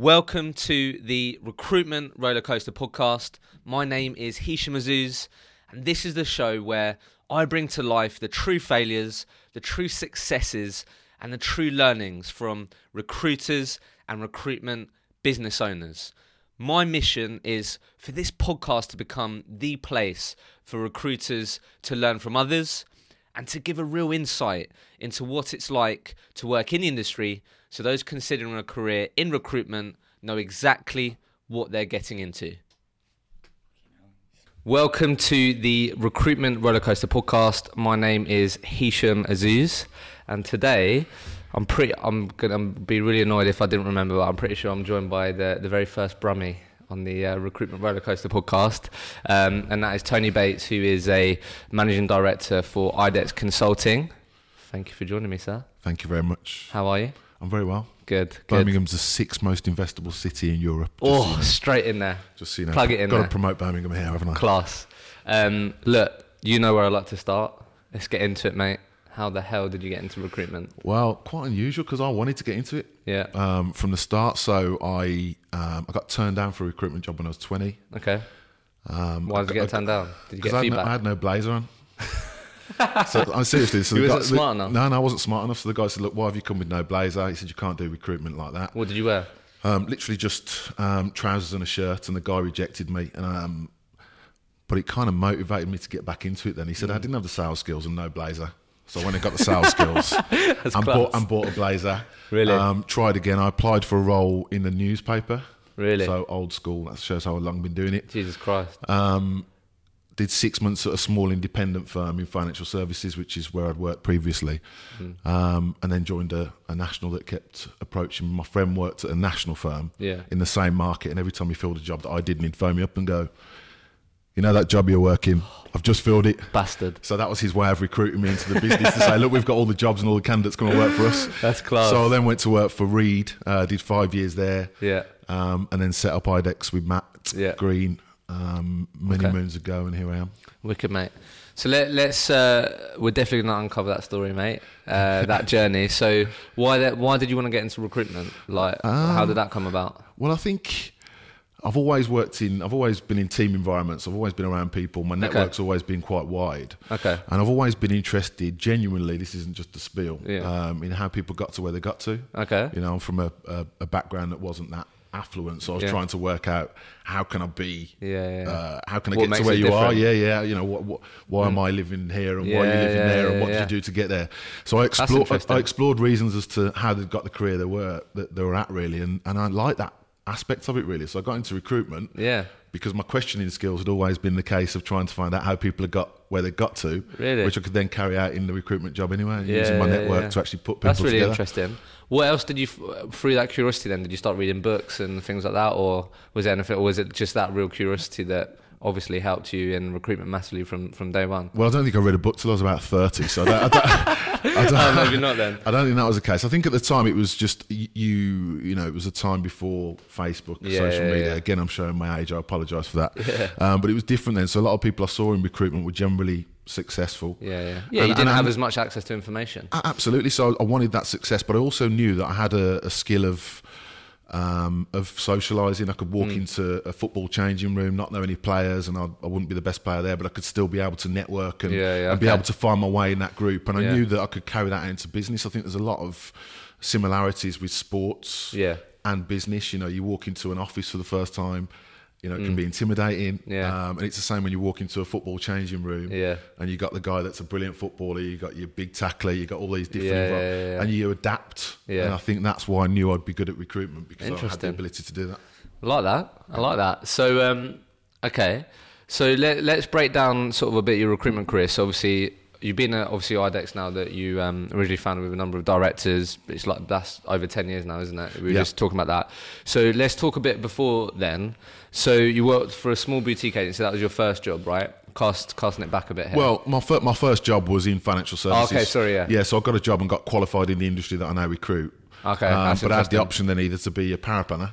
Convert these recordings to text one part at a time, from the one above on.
Welcome to the Recruitment Rollercoaster podcast. My name is Hisham Azuz, and this is the show where I bring to life the true failures, the true successes, and the true learnings from recruiters and recruitment business owners. My mission is for this podcast to become the place for recruiters to learn from others and to give a real insight into what it's like to work in the industry so those considering a career in recruitment know exactly what they're getting into. Welcome to the Recruitment Rollercoaster podcast. My name is Hisham Azuz, and today I'm pretty. I'm gonna be really annoyed if I didn't remember, but I'm pretty sure I'm joined by the the very first Brummie on the uh, Recruitment Rollercoaster podcast, um, and that is Tony Bates, who is a managing director for IDEX Consulting. Thank you for joining me, sir. Thank you very much. How are you? I'm very well. Good. good. Birmingham's the sixth most investable city in Europe. Oh, so you know. straight in there. just so you know. plug it in Got there. to promote Birmingham here, haven't I? Class. Um, look, you know where I like to start. Let's get into it, mate. How the hell did you get into recruitment? Well, quite unusual because I wanted to get into it Yeah. um, from the start. So I um, I got turned down for a recruitment job when I was 20. Okay. Um, Why I did you got- get turned down? Did you get I had, no, feedback? I had no blazer on. So I'm seriously. So You wasn't the- smart enough? No, no, I wasn't smart enough. So the guy said, "Look, why have you come with no blazer?" He said, "You can't do recruitment like that." what did you wear? Um, literally just um, trousers and a shirt, and the guy rejected me. And, um, but it kind of motivated me to get back into it. Then he said I didn't have the sales skills and no blazer, so when I went and got the sales skills and bought, and bought a blazer. Really? Um, tried again. I applied for a role in the newspaper. Really? So old school. That shows how long I've been doing it. Jesus Christ. Um, did six months at a small independent firm in financial services, which is where I'd worked previously, Hmm. um, and then joined a, a national that kept approaching. me. My friend worked at a national firm Yeah. in the same market, and every time he filled a job that I didn't, he'd phone me up and go, "You know that job you're working? I've just filled it." Bastard. So that was his way of recruiting me into the business to say, "Look, we've got all the jobs and all the candidates going to work for us." That's class. So I then went to work for Reed. Uh, did five years there Yeah. um, and then set up IDEX with Matt Yeah. Green um, many Okay. moons ago, and here I am. Wicked, mate. So let, let's. Uh, we're definitely going to uncover that story, mate. Uh, that journey. So why that? Why did you want to get into recruitment? Like, how did that come about? Well, I think I've always worked in, I've always been in team environments. I've always been around people. My network's always been quite wide. Okay. And I've always been interested, genuinely, this isn't just a spiel, Yeah. um, in how people got to where they got to. Okay. You know, I'm from a, a, a background that wasn't that affluent, so I was Yeah. trying to work out how can I be, Yeah, yeah. Uh, how can I What get to where you are? Yeah, yeah. You know, what, what, why am I living here and why are you living yeah, there and what yeah. did you do to get there? So I explored, interesting. I explored reasons as to how they got the career they were that they were at really, and, and I like that aspect of it really. So I got into recruitment Yeah. because my questioning skills had always been the case of trying to find out how people had got where they got to, Really? which I could then carry out in the recruitment job anyway, Yeah, using my yeah, network yeah. to actually put people That's really together. interesting. What else did you, through that curiosity, then did you start reading books and things like that, or was it anything, or was it just that real curiosity that obviously helped you in recruitment massively from from day one? Well, I don't think I read a book till I was about thirty, so I don't, I don't, I don't, Oh, maybe not then. I don't think that was the case. I think at the time it was just you, you know, it was a time before Facebook, Yeah, social yeah, media. yeah. Again, I'm showing my age. I apologise for that. Um, but it was different then. So a lot of people I saw in recruitment were generally successful. Yeah, yeah, yeah. And- you didn't have as much access to information. Absolutely. So I wanted that success, but I also knew that I had a, a skill of um, of socialising. I could walk Mm. into a football changing room, not know any players, and I, I wouldn't be the best player there, but I could still be able to network and, Yeah, yeah, and be okay. able to find my way in that group. And I Yeah. knew that I could carry that into business. I think there's a lot of similarities with sports Yeah. and business. You know, you walk into an office for the first time. You know, it can be intimidating. Mm. Yeah. Um, and it's the same when you walk into a football changing room Yeah. and you got the guy that's a brilliant footballer, you got your big tackler, you got all these different, Yeah, yeah, yeah, and you adapt. Yeah. And I think that's why I knew I'd be good at recruitment because I had the ability to do that. I like that. I like that. So, um, okay. So let, let's break down sort of a bit your recruitment career. So obviously you've been at obviously IDEX now that you um, originally founded with a number of directors. It's like that's over ten years now, isn't it? We were Yeah. just talking about that. So let's talk a bit before then. So you worked for a small boutique agency. That was your first job, right? Cast casting it back a bit here. Well, my fir- my first job was in financial services. okay, sorry, yeah. Yeah, so I got a job and got qualified in the industry that I now recruit. Okay, Um, but I had the option then either to be a paraplanner,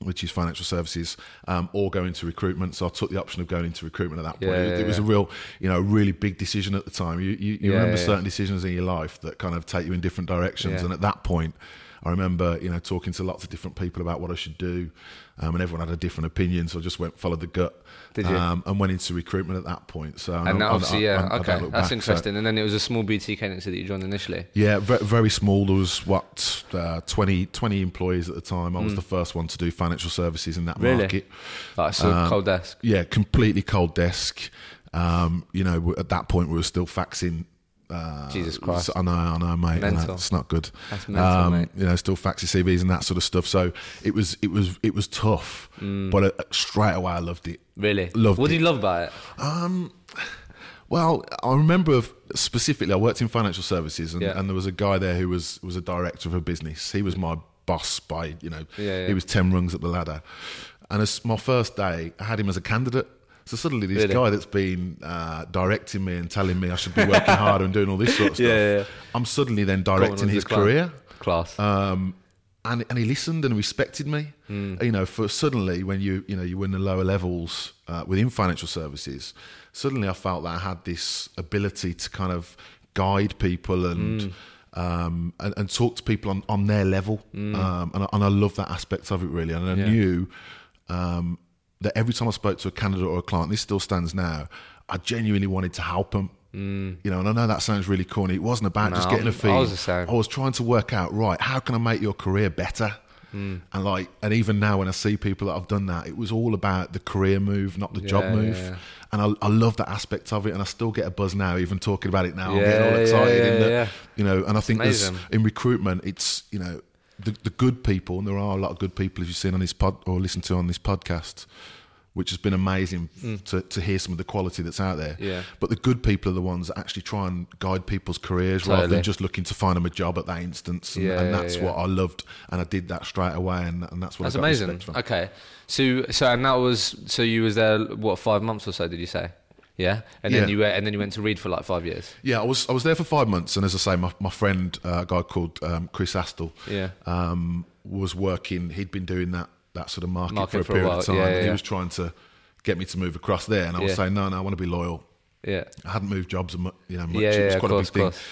which is financial services, um, or go into recruitment. So I took the option of going into recruitment at that point. Yeah, it, it was a real, you know, really big decision at the time. You you, you Yeah, remember yeah, certain decisions in your life that kind of take you in different directions, and at that point. I remember, you know, talking to lots of different people about what I should do, um, and everyone had a different opinion. So I just went followed the gut, Did you? Um, and went into recruitment at that point. So And now, obviously, I- I- yeah, I okay, that's back. So- interesting. And then it was a small boutique agency that you joined initially. yeah, very, very small. There was what uh, 20, 20 employees at the time. I was the first one to do financial services in that Mm. Really? market. Like so Um, cold desk. Yeah, completely cold desk. Um, you know, at that point we were still faxing. Uh, Jesus Christ. I know, I know, mate. Mental. it's not good. That's mental, mate. You know, still faxing CVs and that sort of stuff. So it was, it was, it was tough. Mm. But uh, straight away, I loved it. Really? loved What do it. you love about it? Well, I remember specifically, I worked in financial services, and, Yeah. and there was a guy there who was was a director of a business. He was my boss by you know, Yeah, yeah. he was ten rungs up the ladder. And as my first day, I had him as a candidate. So suddenly, this Really? guy that's been uh, directing me and telling me I should be working harder and doing all this sort of stuff, Yeah, yeah. I'm suddenly then directing his career. Class. Um, and and he listened and respected me. Hmm. You know, for suddenly when you you know you were in the lower levels uh, within financial services, suddenly I felt that I had this ability to kind of guide people and. Hmm. Um, and, and talk to people on, on their level, um, and, I, and I love that aspect of it really. And I. Yeah. knew um, that every time I spoke to a candidate or a client, this still stands now. I genuinely wanted to help them. You know, and I know that sounds really corny. It wasn't about just Hmm. Getting a fee. was the same. I was trying to work out right how can I make your career better. Hmm. And like, and even now when I see people that I've done that, it was all about the career move, not the Yeah, job move. yeah. And I, I love that aspect of it, and I still get a buzz now, even talking about it now. I'm getting all excited. yeah, yeah. You know, and I think in recruitment, it's you know the the good people, and there are a lot of good people as you've seen on this pod or listened to on this podcast. Which has been amazing to, to hear some of the quality that's out there. Mm. Yeah. But the good people are the ones that actually try and guide people's careers rather than just looking to find them a job at that instance. And, Yeah, and that's yeah. what I loved, and I did that straight away, and, and that's what That's I got amazing. Okay, so so and that was so you was there what five months or so? Did you say? Yeah, and then Yeah. you went and then you went to Reed for like five years. Yeah, I was I was there for five months, and as I say, my my friend, uh, a guy called um, Chris Astle, Yeah. um, was working. He'd been doing that that sort of market, Market for a for period while. of time. Yeah, yeah, he was trying to get me to move across there, and I was saying, no, no, I want to be loyal. Yeah, I hadn't moved jobs, you know, much. Yeah, it was quite of a course, big thing. course.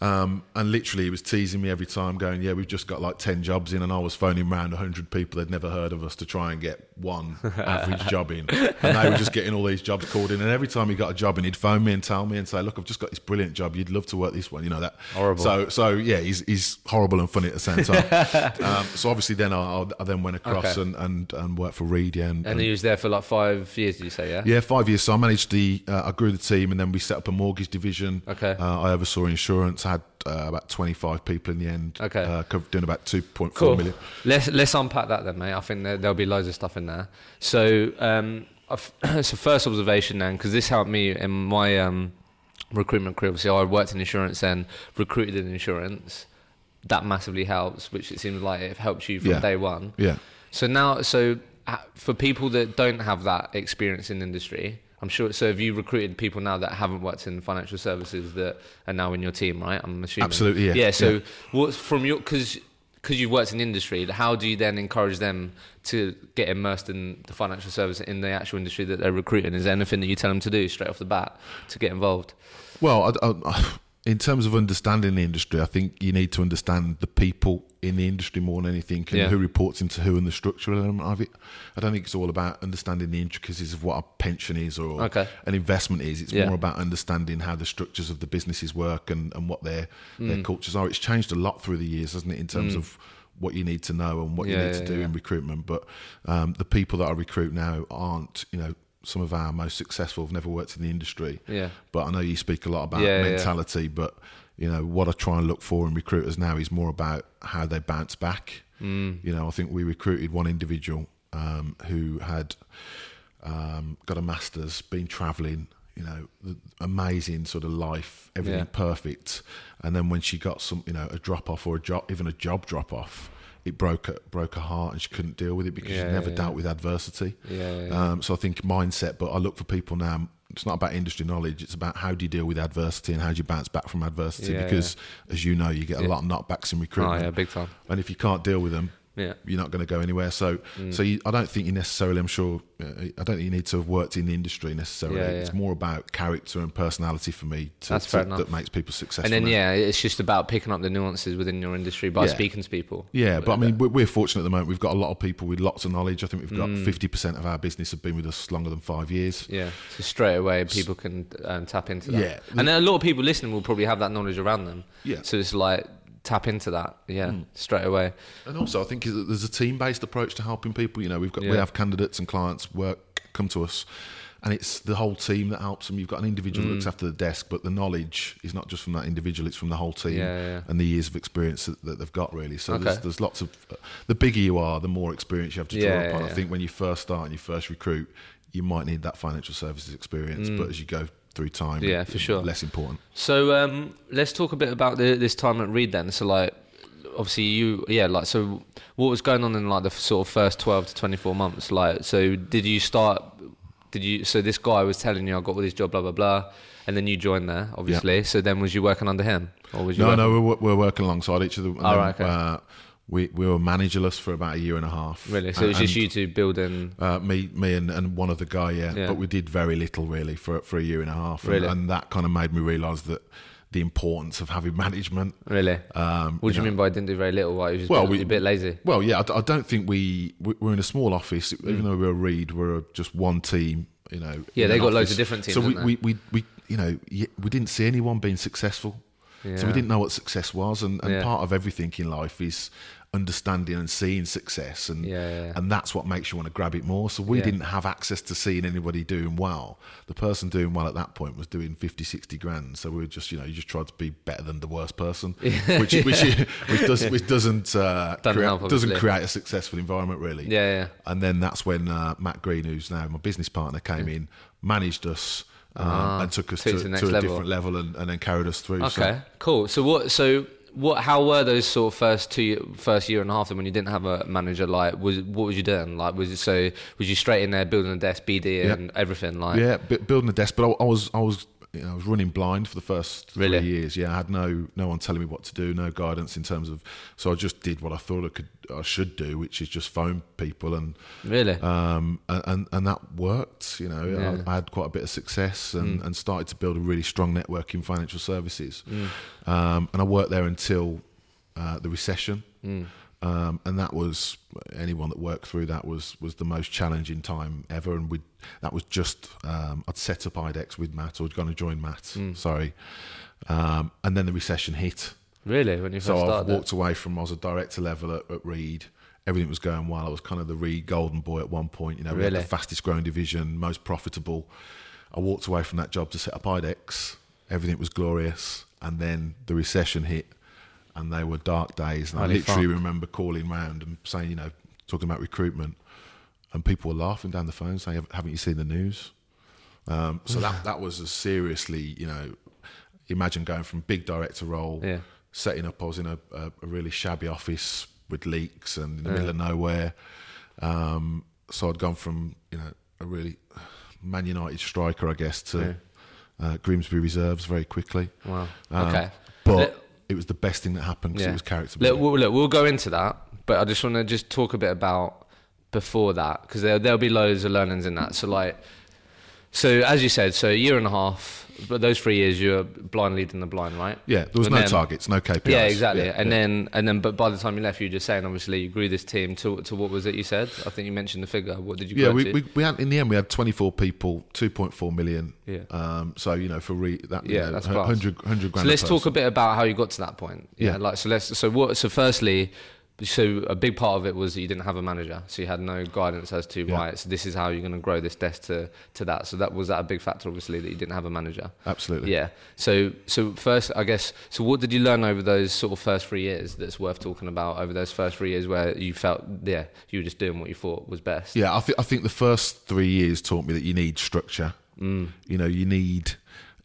Um, and literally, he was teasing me every time, going, "Yeah, we've just got like ten jobs in," and I was phoning round hundred people that'd never heard of us to try and get one average job in, and they were just getting all these jobs called in. And every time he got a job in, he'd phone me and tell me and say, "Look, I've just got this brilliant job. You'd love to work this one." You know that Horrible. So, so yeah, he's he's horrible and funny at the same time. um, so obviously, then I, I then went across Okay. and, and and worked for Reed, yeah, and, and then you was there for like five years. Did you say? Yeah. yeah, five years. So I managed the, uh, I grew the team, and then we set up a mortgage division. Okay. Uh, I oversaw insurance. Had uh, about 25 people in the end. Okay. Uh, doing about 2.4 Cool. million. Let's let's unpack that then, mate. I think there, there'll be loads of stuff in there. So, um, so first observation then, because this helped me in my um, recruitment career. Obviously, I worked in insurance and recruited in insurance. That massively helps, which it seems like it helped you from Yeah. day one. Yeah. So now, so uh, for people that don't have that experience in the industry, I'm sure. So have you recruited people now that haven't worked in financial services that are now in your team, right? I'm assuming. Absolutely, yeah. Yeah. So Yeah. what's from your because because you've worked in the industry, how do you then encourage them to get immersed in the financial service in the actual industry that they're recruiting? Is there anything that you tell them to do straight off the bat to get involved? Well, I, I, in terms of understanding the industry, I think you need to understand the people in the industry more than anything and Yeah. who reports into who and the structural element of it. I don't think it's all about understanding the intricacies of what a pension is or Okay. an investment is. It's Yeah. more about understanding how the structures of the businesses work and, and what their Mm. their cultures are. It's changed a lot through the years, hasn't it, in terms of what you need to know and what you Yeah, need to do in recruitment. But um, the people that I recruit now aren't, you know, some of our most successful have never worked in the industry. Yeah. But I know you speak a lot about Yeah, yeah. mentality, but you know what I try and look for in recruiters now is more about how they bounce back. Mm. You know, I think we recruited one individual um, who had um, got a master's, been travelling. You know, the amazing sort of life, everything Yeah. perfect, and then when she got some, you know, a drop off or a job, even a job drop off, it broke her, broke her heart, and she couldn't deal with it because Yeah, she never yeah, dealt with adversity. Yeah. Um, so I think mindset, but I look for people now. It's not about industry knowledge. It's about how do you deal with adversity and how do you bounce back from adversity. Because, as you know, you get a lot of knockbacks in Oh recruitment. yeah, big time. And if you can't deal with them, Yeah. you're not going to go anywhere. So, Mm. so you, I don't think you necessarily. I'm sure. Uh, I don't think you need to have worked in the industry necessarily. Yeah, It's more about character and personality for me. To, That's to- fair enough. That makes people successful. And then now. yeah, it's just about picking up the nuances within your industry by Yeah. speaking to people. Yeah, but I mean, we're, we're fortunate at the moment. We've got a lot of people with lots of knowledge. I think we've got Mm. fifty percent of our business have been with us longer than five years. Yeah, so straight away people can um, tap into that. Yeah. and then a lot of people listening will probably have that knowledge around them. Yeah. So it's like tap into that. Yeah, straight away. And also, I think there's a team-based approach to helping people. You know, we've got we have candidates and clients work come to us, and it's the whole team that helps them. You've got an individual Mm. who looks after the desk, but the knowledge is not just from that individual; it's from the whole team Yeah, yeah, yeah. and the years of experience that, that they've got. Really, so there's, Okay. there's lots of. The bigger you are, the more experience you have to draw Yeah, upon. yeah, I think when you first start and you first recruit, you might need that financial services experience, but as you go through time. Yeah, for sure. less important. So um, let's talk a bit about the, this time at Reed then. So like, obviously you, yeah, like so, what was going on in like the sort of first twelve to twenty four months? Like, so did you start? Did you? So this guy was telling you I got all this job, blah blah blah, and then you joined there, obviously. So then was you working under him, or was you? No, working- no, we're, we're working alongside each other. And Oh, then, right, okay. uh, we we were managerless for about a year and a half. Really? So it was And- just you two building. Uh, me, me, and, and one other guy, yeah. Yeah. But we did very little, really, for for a year and a half, and, Really? and that kind of made me realise that the importance of having management. Really? Um, what do you know- mean by I didn't do very little? You just Well, we- a bit lazy. Well, yeah, I don't think we we- we're in a small office, even though we're a Reed, we're just one team. You know. Mm. Yeah, they got loads of different teams, So we, we, we, we, you know, we didn't see anyone being successful. So we didn't know what success was, and, and Yeah. part of everything in life is understanding and seeing success, and Yeah, yeah, and that's what makes you want to grab it more. So we Yeah. didn't have access to seeing anybody doing well. The person doing well at that point was doing 50, 60 grand. So we were just, you know, you just tried to be better than the worst person, which which, which, does, which doesn't uh, Doesn't create, help, doesn't create a successful environment really. Yeah, yeah. And then that's when uh, Matt Green, who's now my business partner, came in, managed us. Um, and took us to, to to a level. different level and, and then carried us through. So- Okay, cool. So what? So what? How were those sort of first two, first year and a half then when you didn't have a manager? Like, was what was you doing? Like, was it so? Was you straight in there building a desk, BD, Yeah. and everything? Like, Yeah, bu- building a desk, but I, I was I was you know, I was running blind for the first three Really? years. Yeah, I had no no one telling me what to do, no guidance in terms of. So I just did what I thought I could I should do, which is just phone people and really. um and and, that worked. You know, Yeah. Mm. I, I had quite a bit of success and, and started to build a really strong network in financial services. Um, and I worked there until uh, the recession. Mm. Um, and that was anyone that worked through that was was the most challenging time ever. And we that was just um, I'd set up IDEX with Matt or I'd gone to join Matt. Mm. Sorry, um, and then the recession hit. really, when you first So started. walked away from I was a director level at, at Reed. Everything was going well. I was kind of the Reed golden boy at one point. You know, we had Really? the fastest growing division, most profitable. I walked away from that job to set up IDEX. Everything was glorious, and then the recession hit, and they were dark days. And Holy I literally fuck. remember calling round and saying, you know, talking about recruitment, and people were laughing down the phone, saying, "Haven't you seen the news?" Um, so that that was a seriously, you know, imagine going from big director role, Yeah. setting up. I was in a, a, a really shabby office with leaks and in the middle of nowhere. Um, so I'd gone from you know a really Man United striker, I guess, to uh, Grimsby reserves very quickly. Wow. Um, okay. but it was the best thing that happened because Yeah. it was character Look, we'll, look, we'll go into that, but I just want to just talk a bit about before that because there there'll be loads of learnings in that. So like, so as you said, so a year and a half, but those three years you'Reed blind leading the blind, right? yeah, there was And no then- targets, no KPIs. Yeah, exactly. Yeah, and yeah. then and then, but by the time you left, you were just saying obviously you grew this team to to what was it you said? I think you mentioned the figure. What did you? Yeah, we, we, we had in the end we had 24 people, 2.4 million. Yeah. Um, so you know for re, that you Yeah, know, that's hu- 100, 100 grand. So let's talk a bit about how you got to that point. Yeah, Yeah. like so. Let's so what? So firstly, so a big part of it was that you didn't have a manager, so you had no guidance as to Yeah. right. So this is how you're going to grow this desk to to that. So that was that a big factor, obviously, that you didn't have a manager. Absolutely. Yeah. So so first, I guess. So what did you learn over those sort of first three years that's worth talking about? Over those first three years where you felt, yeah, you were just doing what you thought was best. Yeah, I think I think the first three years taught me that you need structure. Mm. You know, you need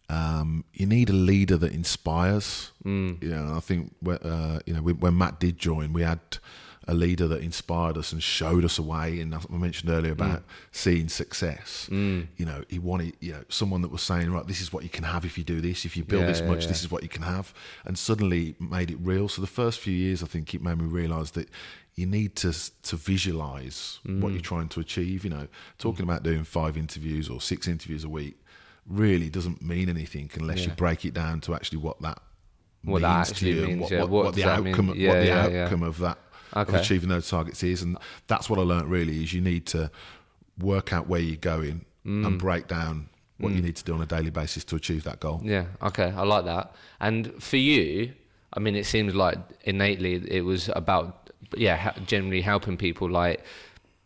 um, you need a leader that inspires. Mm. You know, I think when, uh, you know when, when Matt did join, we had a leader that inspired us and showed us a way. And I mentioned earlier about seeing success. Mm. You know, he wanted you know someone that was saying, right, this is what you can have if you do this. If you build Yeah, this yeah, much, yeah. this is what you can have. And suddenly made it real. So the first few years, I think it made me realise that you need to to visualize what you're trying to achieve. You know, talking about doing five interviews or six interviews a week really doesn't mean anything unless you break it down to actually what that What that means to actually you and means, what, yeah. what, What what the that outcome Yeah, what the yeah, yeah. outcome of that of achieving those targets is and that's what I learned really is you need to work out where you're going Mm. and break down what you need to do on a daily basis to achieve that goal. Yeah. Okay. I like that. And for you, I mean, it seems like innately it was about yeah, generally helping people. Like,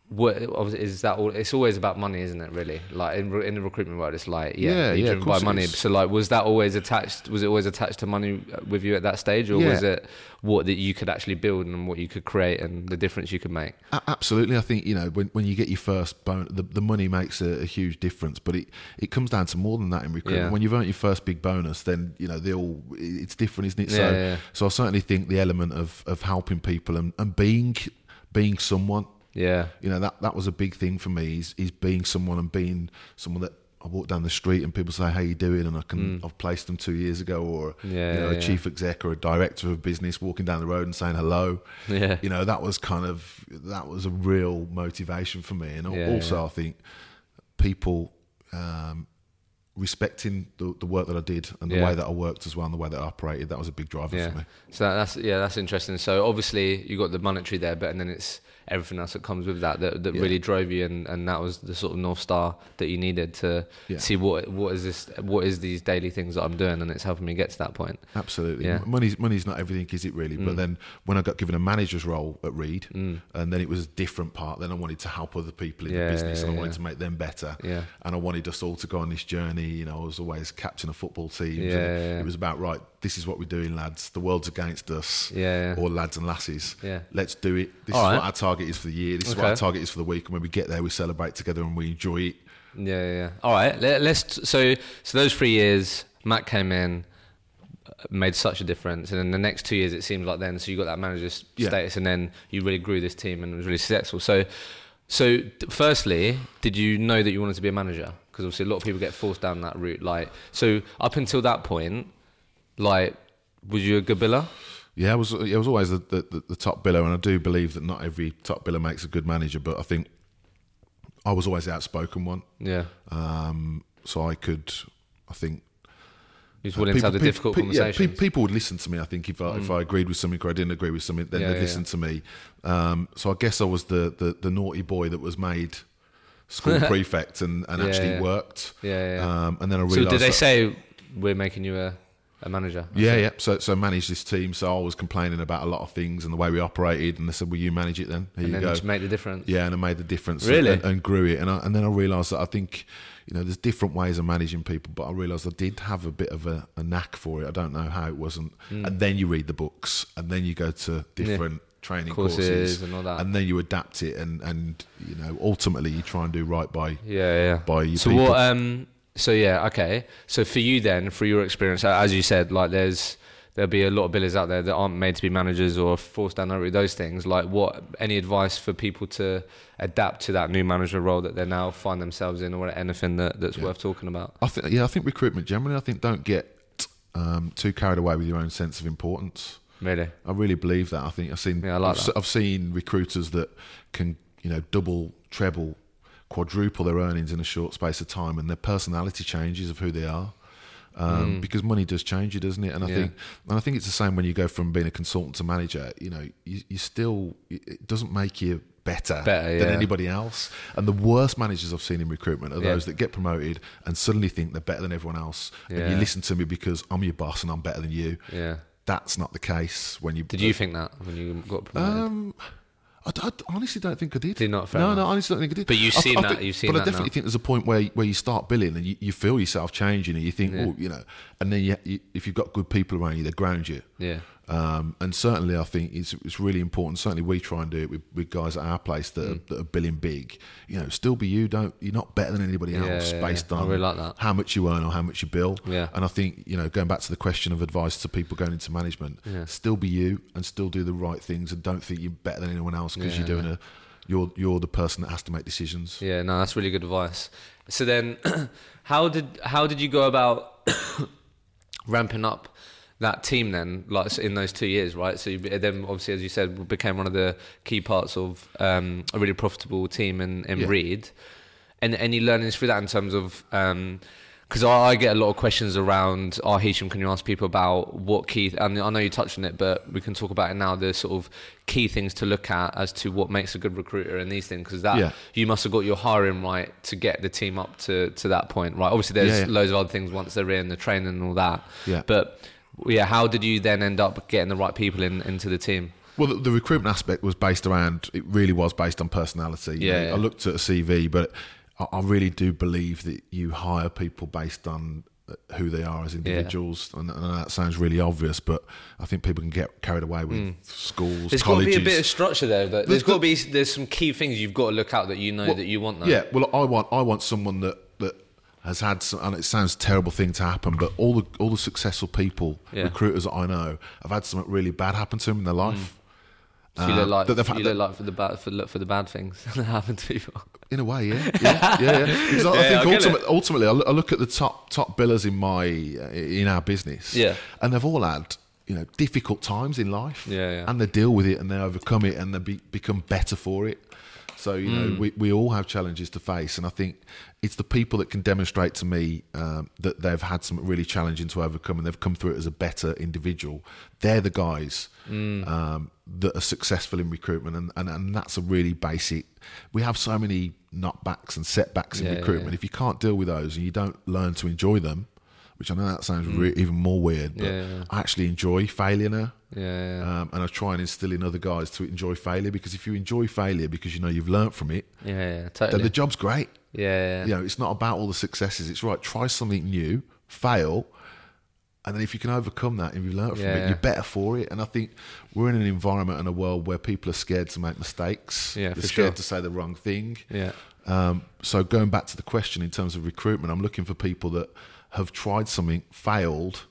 what is that all? It's always about money, isn't it? Really, like in in the recruitment world, it's like yeah, Yeah, you're yeah, driven by money. So like, was that always attached? Was it always attached to money with you at that stage, or Yeah. was it what that you could actually build and what you could create and the difference you could make? A- Absolutely, I think you know when, when you get your first bonus, the, the money makes a, a huge difference. But it, it comes down to more than that in recruitment. When you've earned your first big bonus, then you know they all it's different, isn't it? so, so I certainly think the element of, of helping people and, and being being someone, Yeah. you know that that was a big thing for me. Is is being someone and being someone that I walk down the street and people say, "How you doing?" and I can I've placed them two years ago, or Mm. Yeah, you know, yeah, a chief exec or a director of business walking down the road and saying hello Yeah. you know that was kind of that was a real motivation for me and Yeah, also yeah. i think people um, respecting the, the work that i did and the Yeah. way that i worked as well and the way that i operated that was a big driver Yeah. for me So that's yeah, that's interesting. So obviously you got the monetary there, but and then it's everything else that comes with that that, that Yeah. really drove you, and, and that was the sort of north star that you needed to Yeah. see what what is this, what is these daily things that I'm doing, and it's helping me get to that point. absolutely Yeah. Money's money's not everything is it really but mm. then when i got given a manager's role at reed mm. and then it was a different part then i wanted to help other people in Yeah, the business and i wanted to make them better Yeah. and i wanted us all to go on this journey you know i was always captain of football teams Yeah, and yeah, yeah. it was about right this is what we're doing lads the world's against us Yeah, or lads and lasses Yeah. let's do it this All is right. what our target is for the year this is what our target is for the week and when we get there we celebrate together and we enjoy it Yeah, yeah. yeah. All right, let, let's so so those three years, Matt came in. uh, Made such a difference, and then the next two years it seemed like then. So you got that manager's Yeah. status, and then you really grew this team and was really successful. So, so firstly, did you know that you wanted to be a manager? Because obviously a lot of people get forced down that route. Like, so up until that point, like, was you a good biller? Yeah, I was. I was always the, the, the top biller, and I do believe that not every top biller makes a good manager. But I think I was always the outspoken one, Yeah, um, so I could. I think he was willing to have the difficult pe- yeah, conversations. pe- people would listen to me. I think if I, if I agreed with something or I didn't agree with something, then Yeah, they'd yeah, listen to me. Um, so I guess I was the, the, the naughty boy that was made school prefect and, and Yeah, actually yeah. worked. Yeah, yeah. Um, and then I realized. so did they that- say we're making you a, a manager? Yeah, yeah. So, so manage this team. So I was complaining about a lot of things and the way we operated, and they said, "Will you manage it then? Here and you then go." make the difference. Yeah, and it made the difference. Really? and, and grew it. And I, and then I realised that I think you know there's different ways of managing people, but I realised I did have a bit of a, a knack for it. I don't know how it wasn't. Hmm. And then you read the books, and then you go to different training Courses courses, and all that. and then you adapt it, and and you know ultimately you try and do right by Yeah, yeah. by your so people. what? Um. So yeah, okay. So for you then, for your experience, as you said, like there's there'll be a lot of billers out there that aren't made to be managers or forced down that route. Those things. Like, what? Any advice for people to adapt to that new manager role that they now find themselves in, or anything that, that's worth talking about? I think yeah, I think recruitment generally. I think don't get um, too carried away with your own sense of importance. Really? I really believe that. I think I've seen Yeah, I like. I've seen recruiters that can you know double, treble, quadruple their earnings in a short space of time, and their personality changes of who they are. Um, Because money does change you, doesn't it? And I Mm. Yeah. think, and I think it's the same when you go from being a consultant to manager. You know, you, you still it doesn't make you better, Better, than anybody else. And the worst managers I've seen in recruitment are Yeah. those that get promoted and suddenly think they're better than everyone else. And you listen to me because I'm your boss and I'm better than you. Yeah. That's not the case when you. Did you think that when you got promoted? Um, I, I honestly don't think I did. Did not? Fair no, enough. no, I honestly don't think I did. But you've I- seen I that- think- you've seen but that I definitely now. think there's a point where where you start billing and you, you feel yourself changing, and you think, Yeah. oh, you know, and then you, you, if you've got good people around you, they ground you. yeah. Um, and certainly, I think it's, it's really important. Certainly, we try and do it with, with guys at our place that, Mm. are, that are billing big. You know, still be you. Don't you're not better than anybody Yeah, else yeah, based yeah. On really like how much you earn or how much you bill. Yeah. And I think you know, going back to the question of advice to people going into management, still be you and still do the right things, and don't think you're better than anyone else because you're doing a you're you're the person that has to make decisions. Yeah, no, that's really good advice. So then, how did how did you go about ramping up that team then, like in those two years, right? So you, then, obviously, as you said, became one of the key parts of um, a really profitable team in, in Yeah. Reed. And any learnings through that in terms of because I, I get a lot of questions around oh Hisham, can you ask people about what key I, mean, I know you touched on it but we can talk about it now the sort of key things to look at as to what makes a good recruiter and these things because that Yeah. you must have got your hiring right to get the team up to, to that point right obviously there's Yeah, yeah. loads of other things once they're in the training and all that Yeah. but yeah how did you then end up getting the right people in into the team Well, the, the recruitment aspect was based around. It really was based on personality. Yeah, yeah. I looked at a CV, but I, I really do believe that you hire people based on uh, who they are as individuals. And, and that sounds really obvious, but I think people can get carried away with schools, Hmm. there's got to be a bit of structure there that there's There's got to be there's some key things you've got to look out that you know Well, that you want though. Yeah, well, I want I want someone that has had some, and it sounds a terrible thing to happen, but all the all the successful people, Yeah. recruiters that I know, have had something really bad happen to them in their life. So you look Uh, like you look like for the bad for look for the bad things that happen to people. In a way, yeah, yeah, yeah. yeah. Because I, Yeah, I think ultimately, ultimately, I look, I look at the top top billers in my in our business, Yeah. and they've all had you know difficult times in life, Yeah, yeah. and they deal with it and they overcome it and they be, become better for it. So you know, Mm. we we all have challenges to face, and I think it's the people that can demonstrate to me um, that they've had some really challenging to overcome and they've come through it as a better individual. They're the guys Mm. um, that are successful in recruitment, and, and and that's a really basic. We have so many knockbacks and setbacks in yeah, recruitment. yeah. If you can't deal with those and you don't learn to enjoy them, which I know that sounds re- even more weird, but Mm. Yeah, yeah. I actually enjoy failure now. Yeah, yeah, Um, and I try and instill in other guys to enjoy failure because if you enjoy failure because you know you've learnt from it, yeah, yeah, then the job's great. yeah, yeah, You know, it's not about all the successes. It's right, try something new, fail, and then if you can overcome that and you've learnt from it, you're better for it. And I think we're in an environment and a world where people are scared to make mistakes. Yeah, They're scared sure. to say the wrong thing. yeah. Um, so going back to the question in terms of recruitment, I'm looking for people that have tried something, failed,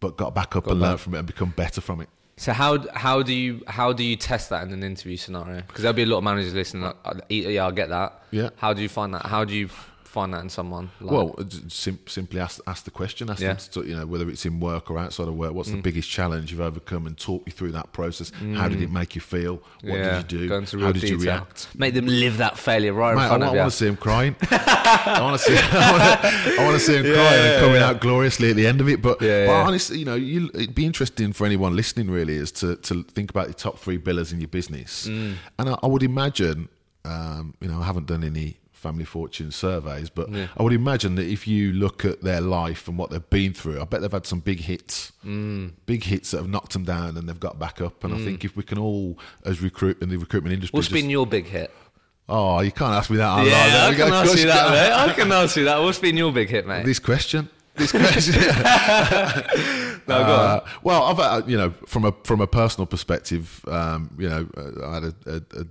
but got back up and learned from it and become better from it. So how how do you how do you test that in an interview scenario? Because there'll be a lot of managers listening. Like, uh, yeah, I get that. Yeah. How do you find that? How do you find that in someone? Like, Well, sim- simply ask ask the question. Ask Yeah. them to, you know whether it's in work or outside of work. What's Mm. the biggest challenge you've overcome, and talk you through that process. How did it make you feel? What yeah, did you do? Go into How did detail. you react? Make them live that failure right Mate, in I, front want, of you. to see him crying. I want to see. I want to, I want to see him crying and coming out gloriously at the end of it. But, Yeah, but yeah. honestly, you know, you, it'd be interesting for anyone listening. Really, is to to think about the top three billers in your business. Mm. And I, I would imagine, um, you know, I haven't done any family fortune surveys, but Yeah. I would imagine that if you look at their life and what they've been through, I bet they've had some big hits, Mm. big hits that have knocked them down and they've got back up. And I think if we can all, as recruit in the recruitment industry, What's just- been your big hit? oh, you can't ask me that. Like, yeah, I can ask you that, mate. I can ask you that. What's been your big hit, mate? This question. This question. No, Uh, well, I've uh, you know from a from a personal perspective, um, you know, uh, I had a, a, a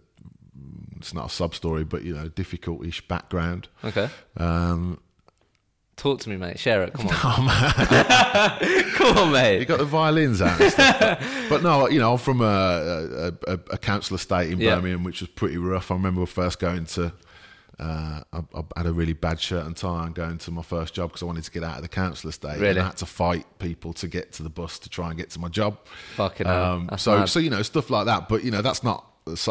it's not a sub story, but you know, difficult-ish background. Okay. Um, Talk to me, mate. Share it. Come on. oh man, Come on, mate. you got the violins out. And stuff, but, but no, you know, I'm from a, a, a, a council estate in Yeah. Birmingham, which was pretty rough. I remember first going to. Uh, I, I had a really bad shirt and tie and going to my first job because I wanted to get out of the council estate. Really? And I had to fight people to get to the bus to try and get to my job. Fucking. Um, so, mad. so you know, stuff like that. But you know, that's not.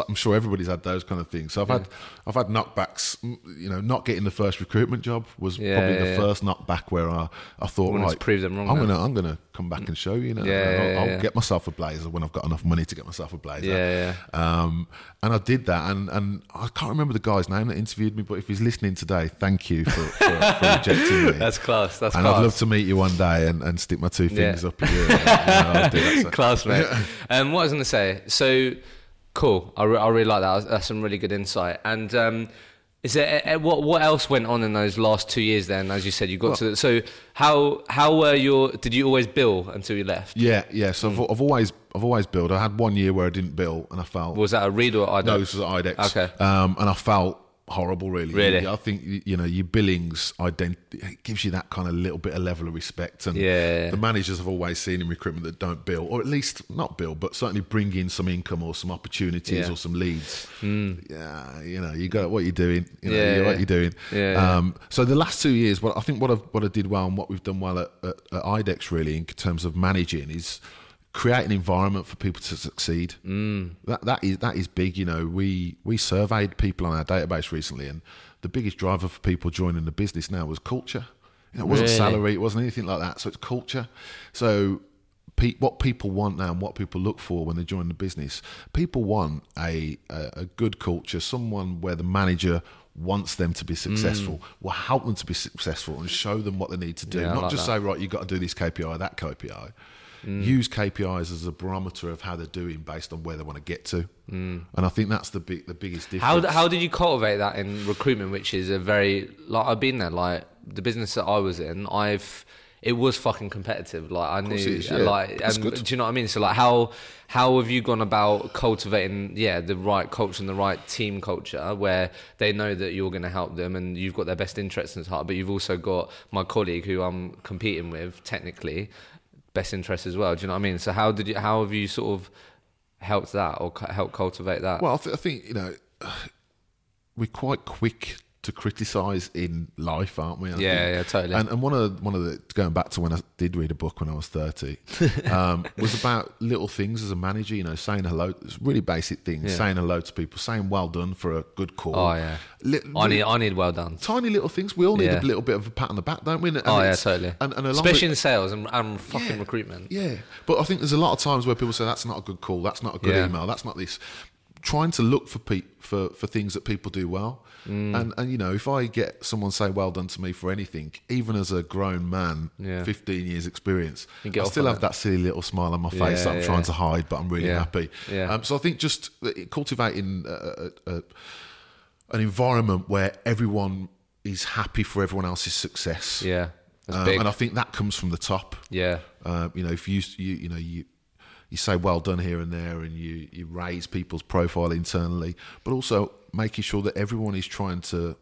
I'm sure everybody's had those kind of things. So I've had, I've had knockbacks. You know, not getting the first recruitment job was Yeah, probably yeah, the yeah. first knockback where I, I thought, to right, prove them wrong I'm then. gonna, I'm gonna come back and show you. you know, Yeah, I'll, yeah, I'll get myself a blazer when I've got enough money to get myself a blazer. Yeah, Um, and I did that, and, and I can't remember the guy's name that interviewed me, but if he's listening today, thank you for, for, for rejecting me. That's class. That's and class. I'd love to meet you one day and, and stick my two Yeah. fingers up at you. you know, that, so. Class, mate. Um, what I was going to say, so cool. I, re- I really like that. That's some really good insight. And um, is there eh, what what else went on in those last two years? Then, as you said, you got to. the, So how how were your? Did you always bill until you left? Yeah, yeah. So I've, I've always I've always billed. I had one year where I didn't bill, and I felt Was that a Reed or I no, this was IDEX. Okay. Um, and I felt horrible. Really, Really? I think you- know your billings identity gives you that kind of little bit of level of respect. And Yeah. the managers have always seen in recruitment that don't bill, or at least not bill, but certainly bring in some income or some opportunities Yeah. or some leads. Yeah, you know, you got what you're doing. You know, Yeah, you yeah. what you're doing. Yeah, yeah. Um, so the last two years, what I think what I what I did well and what we've done well at, at, at IDEX really in terms of managing is create an environment for people to succeed. Mm. That that is that is big. You know, we we surveyed people on our database recently, and the biggest driver for people joining the business now was culture. You know, it wasn't Really? salary, it wasn't anything like that. So it's culture. So pe- what people want now and what people look for when they join the business, people want a, a, a good culture, someone where the manager wants them to be successful, will help them to be successful and show them what they need to do. Mm. Yeah, Not like just that. say, right, you've got to do this KPI, that KPI. Mm. Use KPIs as a barometer of how they're doing based on where they want to get to. Mm. And I think that's the big, the biggest difference. How how did you cultivate that in recruitment, which is a very like I've been there. Like the business that I was in, I've it was fucking competitive. Like I knew, course it is, yeah. like, and, good. do you know what I mean? So like, how how have you gone about cultivating, yeah, the right culture and the right team culture where they know that you're going to help them and you've got their best interests in heart, but you've also got my colleague who I'm competing with technically best interests as well. Do you know what I mean? So how did you how have you sort of helped that or helped cultivate that? Well, I, th- I think you know we're quite quick to criticise in life, aren't we? I Yeah, think. yeah, totally. And, and one of the, one of the going back to when I did read a book when I was thirty um, was about little things as a manager. You know, saying hello, it's really basic things. Yeah. Saying hello to people, saying well done for a good call. Oh, yeah. I need I need well done. tiny little things. We all need Yeah. a little bit of a pat on the back, don't we? And Oh yeah, totally. And, and along with- Especially in sales and, and fucking Yeah. recruitment. yeah, but I think there's a lot of times where people say that's not a good call, that's not a good email, that's not this. Trying to look for pe- for for things that people do well, Mm. and and you know if I get someone say well done to me for anything, even as a grown man, Yeah. 15 years experience, I still have it. that silly little smile on my face Yeah, that I'm yeah. trying to hide, but I'm really happy. Yeah. Um, so I think just uh, cultivating a, a, a, an environment where everyone is happy for everyone else's success. Yeah, Um, and I think that comes from the top. yeah, Uh, you know, if you you you know you you say well done here and there, and you you raise people's profile internally, but also making sure that everyone is trying to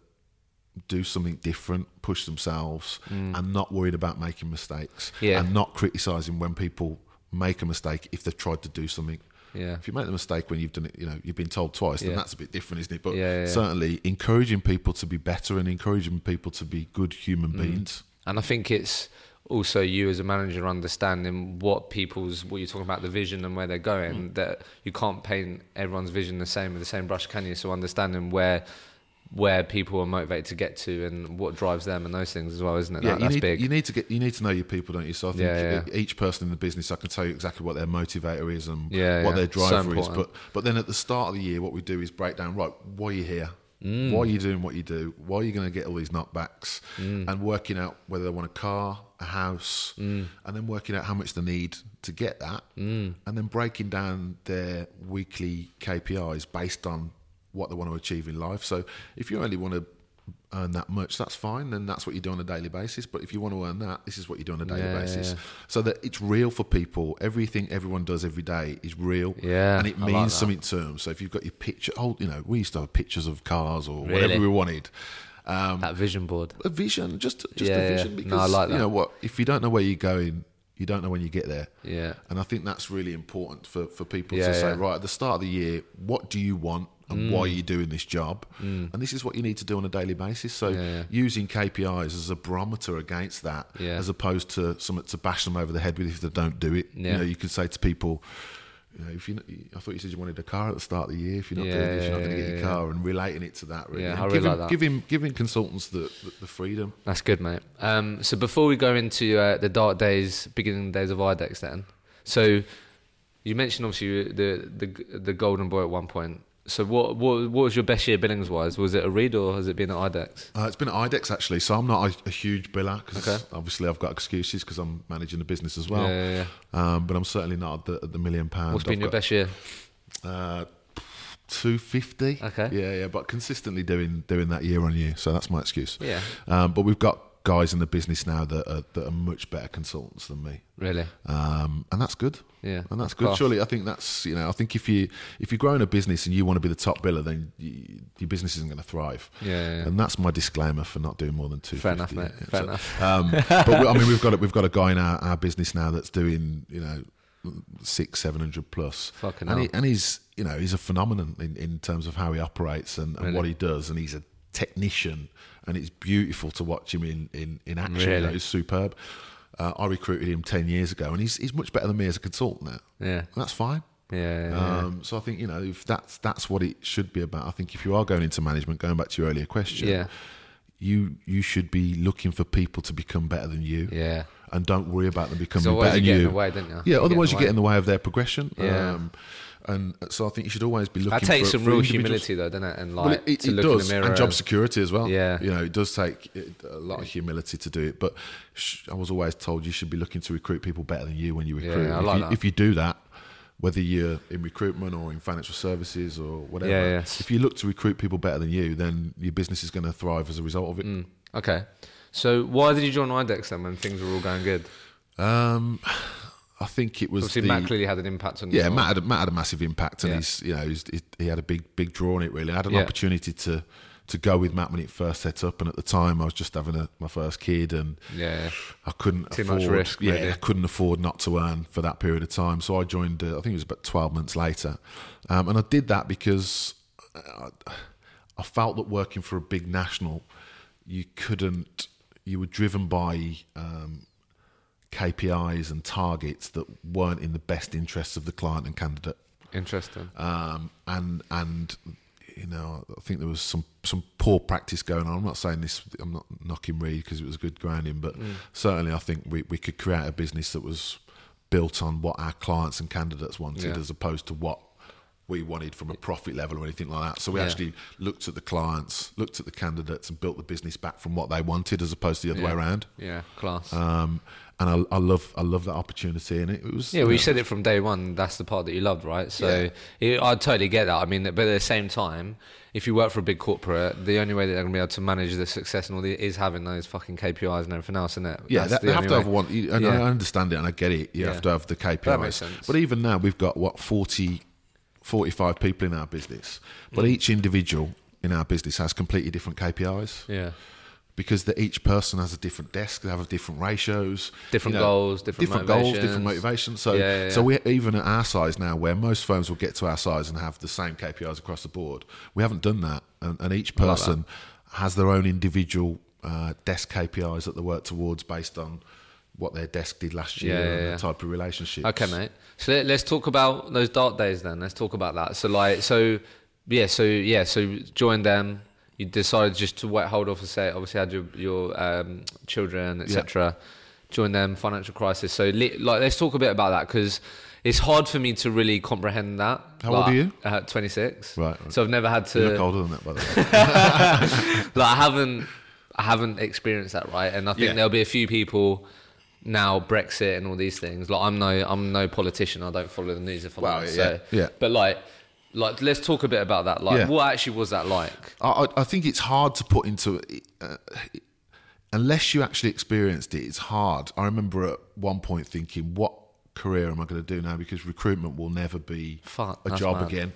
do something different, push themselves, and not worried about making mistakes, Mm. Yeah. and not criticizing when people make a mistake if they've tried to do something. Yeah. If you make the mistake when you've done it, you know, you've been told twice, then Yeah. that's a bit different, isn't it? But yeah. certainly encouraging people to be better and encouraging people to be good human Mm. beings. and I think it's also you as a manager understanding what people's what you're talking about the vision and where they're going. That you can't paint everyone's vision the same with the same brush, can you? So understanding where where people are motivated to get to and what drives them and those things as well, isn't it? Yeah, That- you that's need, big. You need to get you need to know your people, don't you? So I think Yeah, yeah. each person in the business, I can tell you exactly what their motivator is and Yeah, what their So driver is. But but then at the start of the year, what we do is break down. Right, why are you here? Mm. Why are you doing what you do? Why are you going to get all these knockbacks? Mm. And working out whether they want a car, a house, Mm. and then working out how much they need to get that, and then breaking down their weekly KPIs based on what they want to achieve in life. So if you only want to earn that much, that's fine. Then that's what you do on a daily basis. But if you want to earn that, this is what you do on a daily Yeah, basis. yeah. So that it's real for people. Everything everyone does every day is real. Yeah, and it I like means that. something to them. So if you've got your picture, oh, you know, we used to have pictures of cars or Really? whatever we wanted. Um, that vision board. a vision, just just Yeah, a vision. No, Because I like you know what? If you don't know where you're going, you don't know when you get there. Yeah. And I think that's really important for, for people Yeah, to say, yeah. Mm. right, at the start of the year, what do you want and why are you doing this job? And this is what you need to do on a daily basis. So Yeah, using KPIs as a barometer against that, as opposed to something to bash them over the head with if they don't do it. You know, you could say to people, you know, if you, I thought you said you wanted a car at the start of the year. If you're not Yeah, doing this, you're not going to get your car, and relating it to that. Really, Yeah, I really giving, like giving giving consultants the, the, the freedom. That's good, mate. Um, so before we go into uh, the dark days, beginning days of IDEX, then, so you mentioned obviously the the the golden boy at one point. So what what what was your best year billings wise? Was it a Reed or has it been at IDEX? Uh, it's been at IDEX actually, so I'm not a, a huge biller because Okay. obviously I've got excuses because I'm managing the business as well. Yeah, yeah, Um, but I'm certainly not at the, at the million pound. What's been I've your got, best year? Uh, Two fifty. Okay. Yeah, yeah, but consistently doing doing that year on year, so that's my excuse. Yeah. Um, but we've got guys in the business now that are, that are much better consultants than me, Really? um, and that's good. Yeah, and that's good. class. Surely, I think that's you know, I think if you if you're growing a business and you want to be the top biller, then you, your business isn't going to thrive. Yeah, yeah, yeah. and that's my disclaimer for not doing more than two. Fair enough, mate. Fair enough. Um, but we, I mean, we've got a, we've got a guy in our, our business now that's doing you know six, seven hundred plus. Fucking and, he, hell. and he's you know he's a phenomenon in, in terms of how he operates and, and Really? what he does, and he's a technician, and it's beautiful to watch him in in, in action. You know, Really? superb. Uh, I recruited him ten years ago, and he's he's much better than me as a consultant now. Yeah. And that's fine. Yeah, yeah, yeah. Um, so I think you know if that's that's what it should be about. I think if you are going into management, going back to your earlier question, Yeah. you you should be looking for people to become better than you, yeah. and don't worry about them becoming better you than get in you. the way, don't you? Yeah, You otherwise you get in the way of their progression. Yeah. Um, and so I think you should always be looking. That takes for, some for real humility, though, doesn't it? And like Well, it, it, to look does, in the mirror and job security as well. Yeah. you know, it does take a lot of humility to do it. But sh- I was always told you should be looking to recruit people better than you when you Yeah, recruit. I if, like you, if you do that, whether you're in recruitment or in financial services or whatever, Yeah, if you look to recruit people better than you, then your business is going to thrive as a result of it. Mm. Okay. So why did you join IDEX then when things were all going good? Um, I think it was Obviously, the, Matt clearly had an impact on yeah, Matt had, a- Matt had a massive impact, and Yeah. he's you know he's, he, he had a big big draw on it. Really, I had an Yeah. opportunity to to go with Matt when it first set up, and at the time I was just having a, my first kid, and Yeah. I couldn't Too afford, much risk, Yeah, maybe. I couldn't afford not to earn for that period of time. So I joined. Uh, I think it was about twelve months later, um, and I did that because I, I felt that working for a big national, you couldn't. You were driven by um, KPIs and targets that weren't in the best interests of the client and candidate Interesting. um, and and you know I think there was some some poor practice going on. I'm not saying this. I'm not knocking Reed because it was good grounding, but Mm. certainly I think we we could create a business that was built on what our clients and candidates wanted, Yeah. as opposed to what we wanted from a profit level or anything like that. So we Yeah. actually looked at the clients, looked at the candidates, and built the business back from what they wanted, as opposed to the other way around. Yeah. Class. Um, and I, I love I love that opportunity, and it, it was yeah, well, you know, said it from day one. That's the part that you loved, right? So Yeah. it, I totally get that. I mean, but at the same time, if you work for a big corporate, the only way that they're going to be able to manage the success and all the is having those fucking KPIs and everything else, isn't it? Yeah, they, the they have to have one. And Yeah. I understand it, and I get it. You Yeah. have to have the KPIs. That makes sense. But even now, we've got what 40, 45 people in our business, but Mm. each individual in our business has completely different KPIs Yeah. Because the, each person has a different desk. They have different ratios, Different you know, goals, different goals, different motivations. So, Yeah, yeah, so we even at our size now, where most firms will get to our size and have the same KPIs across the board, we haven't done that, and, and each like person has their own individual uh, desk KPIs that they work towards based on what their desk did last year Yeah, yeah, and the type of relationship. Okay, mate. So let, let's talk about those dark days then. Let's talk about that. So like, so yeah, so yeah, so join them. You decided just to wait, hold off and say, obviously had your your um, children, etc. Joined them, financial crisis. So like, let's talk a bit about that because it's hard for me to really comprehend that. How old are you? Uh, Twenty six. Right, right. So I've never had to. You look older than that, by the way. like I haven't I haven't experienced that right, and I think Yeah. there'll be a few people now Brexit and all these things. Like I'm no I'm no politician. I don't follow the news if I'm Well, honest. yeah, so, yeah. But like like let's talk a bit about that. Like Yeah. what actually was that like? I, I think it's hard to put into uh, unless you actually experienced it. It's hard. I remember at one point thinking, "What career am I going to do now?" Because recruitment will never be Fuck, a job mad. again.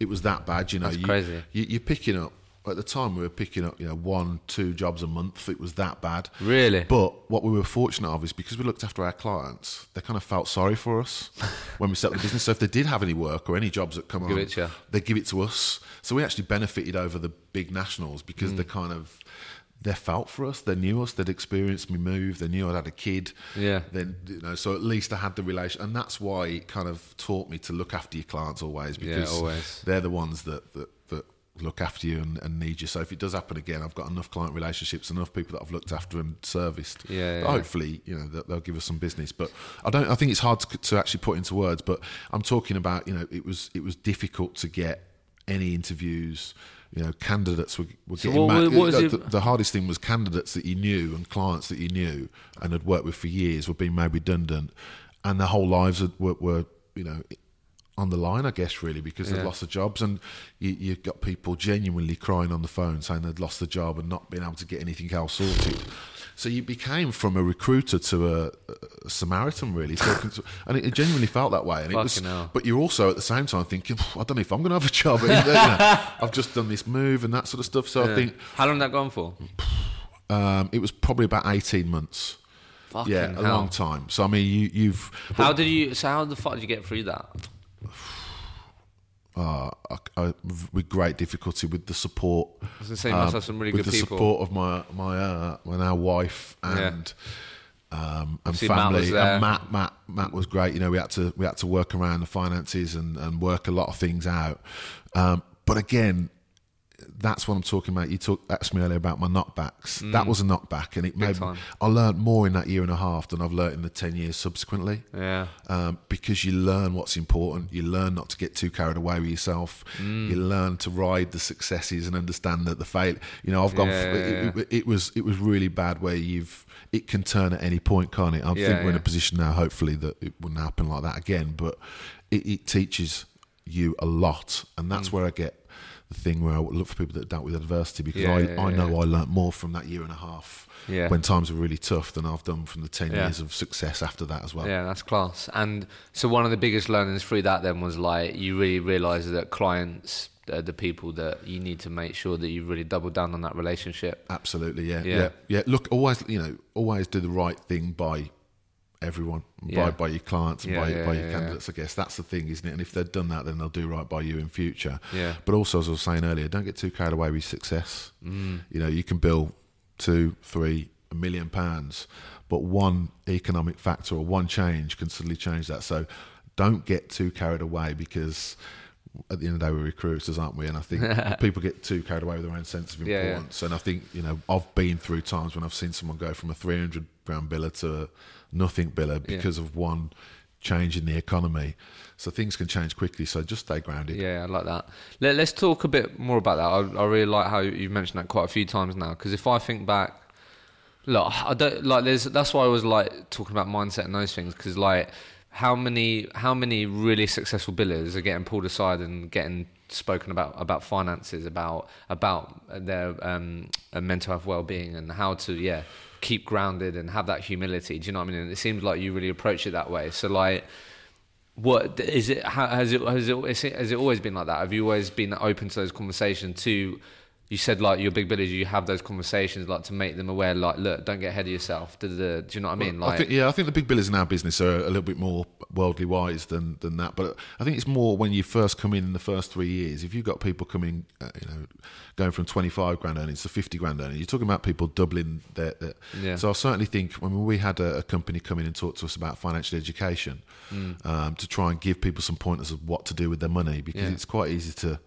It was that bad, you know. That's you, crazy. You, you're picking up at the time. We were picking up, you know, one, two jobs a month. It was that bad. Really? But what we were fortunate of is because we looked after our clients, they kind of felt sorry for us when we set up the business. So if they did have any work or any jobs that come Give on, it to you. they give it to us. So we actually benefited over the big nationals because Mm. they kind of they felt for us. They knew us. They'd experienced me move. They knew I'd had a kid. Yeah. Then you know, so at least I had the relation, and that's why it kind of taught me to look after your clients always Yeah, because always. they're the ones that that. Look after you and, and need you. So if it does happen again i've got enough client relationships enough people that i've looked after and serviced. Yeah, yeah. hopefully you know that they'll give us some business. But i don't i think it's hard to, to actually put into words but i'm talking about you know it was it was difficult to get any interviews. You know candidates were, were So getting what- mad- what the, the, the hardest thing was candidates that you knew and clients that you knew and had worked with for years were being made redundant. And their whole lives were, were you know on the line, I guess, really, because Yeah. they've lost their jobs, and you, you've got people genuinely crying on the phone saying they'd lost their job and not being able to get anything else sorted. So you became from a recruiter to a, a Samaritan, really, to, and it, it genuinely felt that way. And it was, hell. but you're also at the same time thinking, I don't know if I'm going to have a job. You know, I've just done this move and that sort of stuff. So I think How long that gone for? um, it was probably about 18 months. Fucking yeah, a hell. long time. So I mean, you, you've How did you? So how the fuck did you get through that? Uh, I, I, with great difficulty with the support. I was gonna say you must have some really with good the people. support of my my uh, my now wife and. Um, and Obviously, Matt family was there. and Matt, Matt, Matt was great. You know, we had to we had to work around the finances and, and work a lot of things out. Um, but again, that's what I'm talking about. You talk, asked me earlier about my knockbacks. That was a knockback, and it made Mm. time. I learned more in that year and a half than I've learned in the ten years subsequently Yeah. um, because you learn what's important. You learn not to get too carried away with yourself. Mm. You learn to ride the successes and understand that the fail. You know, I've gone. Yeah, yeah, it, it, it was it was really bad where you've. It can turn at any point, can't it? I Yeah, think we're in a position now, hopefully, that it wouldn't happen like that again. But it, it teaches you a lot, and that's Mm. where I get thing where I look for people that dealt with adversity because Yeah, I, yeah, I know yeah. I learnt more from that year and a half Yeah. when times were really tough than I've done from the ten Yeah. years of success after that as well. Yeah, that's class. And so one of the biggest learnings through that then was like you really realise that clients are the people that you need to make sure that you really double down on that relationship. Absolutely, yeah, Yeah. yeah, yeah, Look, always, you know, always do the right thing by everyone, Yeah. by by your clients and Yeah, by, yeah, by your candidates. I guess that's the thing, isn't it? And if they've done that, then they'll do right by you in future. Yeah. But also, as I was saying earlier, don't get too carried away with success. Mm. You know, you can bill two, three, a million pounds, but one economic factor or one change can suddenly change that. So don't get too carried away because at the end of the day, we're recruiters, aren't we? And I think people get too carried away with their own sense of Yeah, yeah. importance. And I think, you know, I've been through times when I've seen someone go from a 300 grand biller to a nothing biller because of one change in the economy. So things can change quickly. So just stay grounded. Yeah, I like that. Let, let's talk a bit more about that. I, I really like how you've mentioned that quite a few times now. Because if I think back, look, I don't like. There's that's why I was like talking about mindset and those things. Because like, how many how many really successful billers are getting pulled aside and getting spoken about about finances, about about their um, uh, mental health well being, and how to yeah keep grounded and have that humility. Do you know what I mean? And it seems like you really approach it that way. So like. What is it? Has it has it is it- has it always been like that? Have you always been open to those conversations? To you said like your big billers, you have those conversations like to make them aware. Like, look, don't get ahead of yourself. Da, da, da. Do you know what I mean? Like, I think, yeah, I think the big billers in our business are a little bit more worldly wise than, than that. But I think it's more when you first come in in the first three years. If you've got people coming, uh, you know, going from 25 grand earnings to 50 grand earnings, you're talking about people doubling their. their Yeah. So I certainly think when we had a, a company come in and talk to us about financial education Mm. um, to try and give people some pointers of what to do with their money because Yeah. it's quite easy to.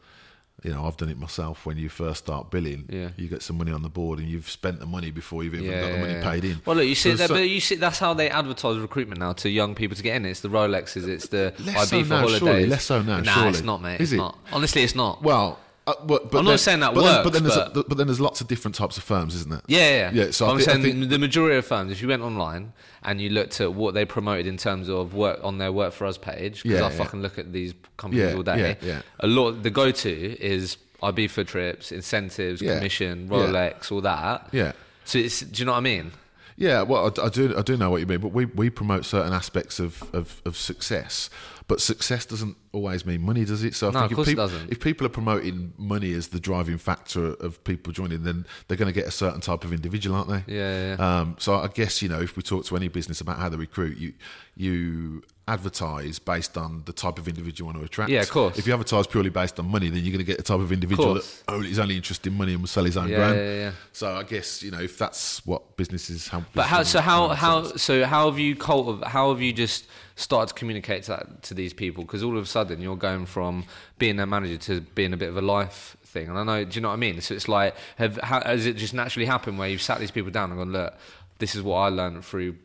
You know, I've done it myself. When you first start billing, Yeah. you get some money on the board, and you've spent the money before you've even yeah, got the money yeah, paid in. Well, look, you see So- that, but you see that's how they advertise recruitment now to young people to get in. It's the Rolexes, it's the Less IB so for now, holidays. surely, less so now, Nah, surely. it's not, mate. Is it's it? not. Honestly, it's not. Well, uh, but, but I'm not then- saying that but Then, but works, then, there's but- A, but then there's lots of different types of firms, isn't there? Yeah, yeah. Yeah, so I I'm I saying think- the majority of firms, if you went online and you looked at what they promoted in terms of work on their Work for Us page, because Yeah, I yeah. fucking look at these companies all day. yeah, yeah. A lot. The go-to is Ibiza trips, incentives, commission. Rolex, all that. Yeah. So it's, do you know what I mean? Yeah, well, I, I do. I do know what you mean, but we, we promote certain aspects of, of, of success. But success doesn't always mean money, does it? So I No, think of course if, it people, doesn't. if people are promoting money as the driving factor of people joining, then they're going to get a certain type of individual, aren't they? Yeah, yeah, Um, so I guess you know if we talk to any business about how they recruit, you you advertise based on the type of individual you want to attract. Yeah, of course. If you advertise purely based on money, then you're going to get the type of individual that only is oh, only interested in money and will sell his own Yeah, brand. yeah, yeah. So I guess you know if that's what businesses have. But how? So how? How? So how have you cultiv- How have you just started to communicate to that, to these people? Because all of a sudden you're going from being their manager to being a bit of a life thing. And I know. Do you know what I mean? So it's like, have how, has it just naturally happened where you've sat these people down and gone, look, this is what I learned through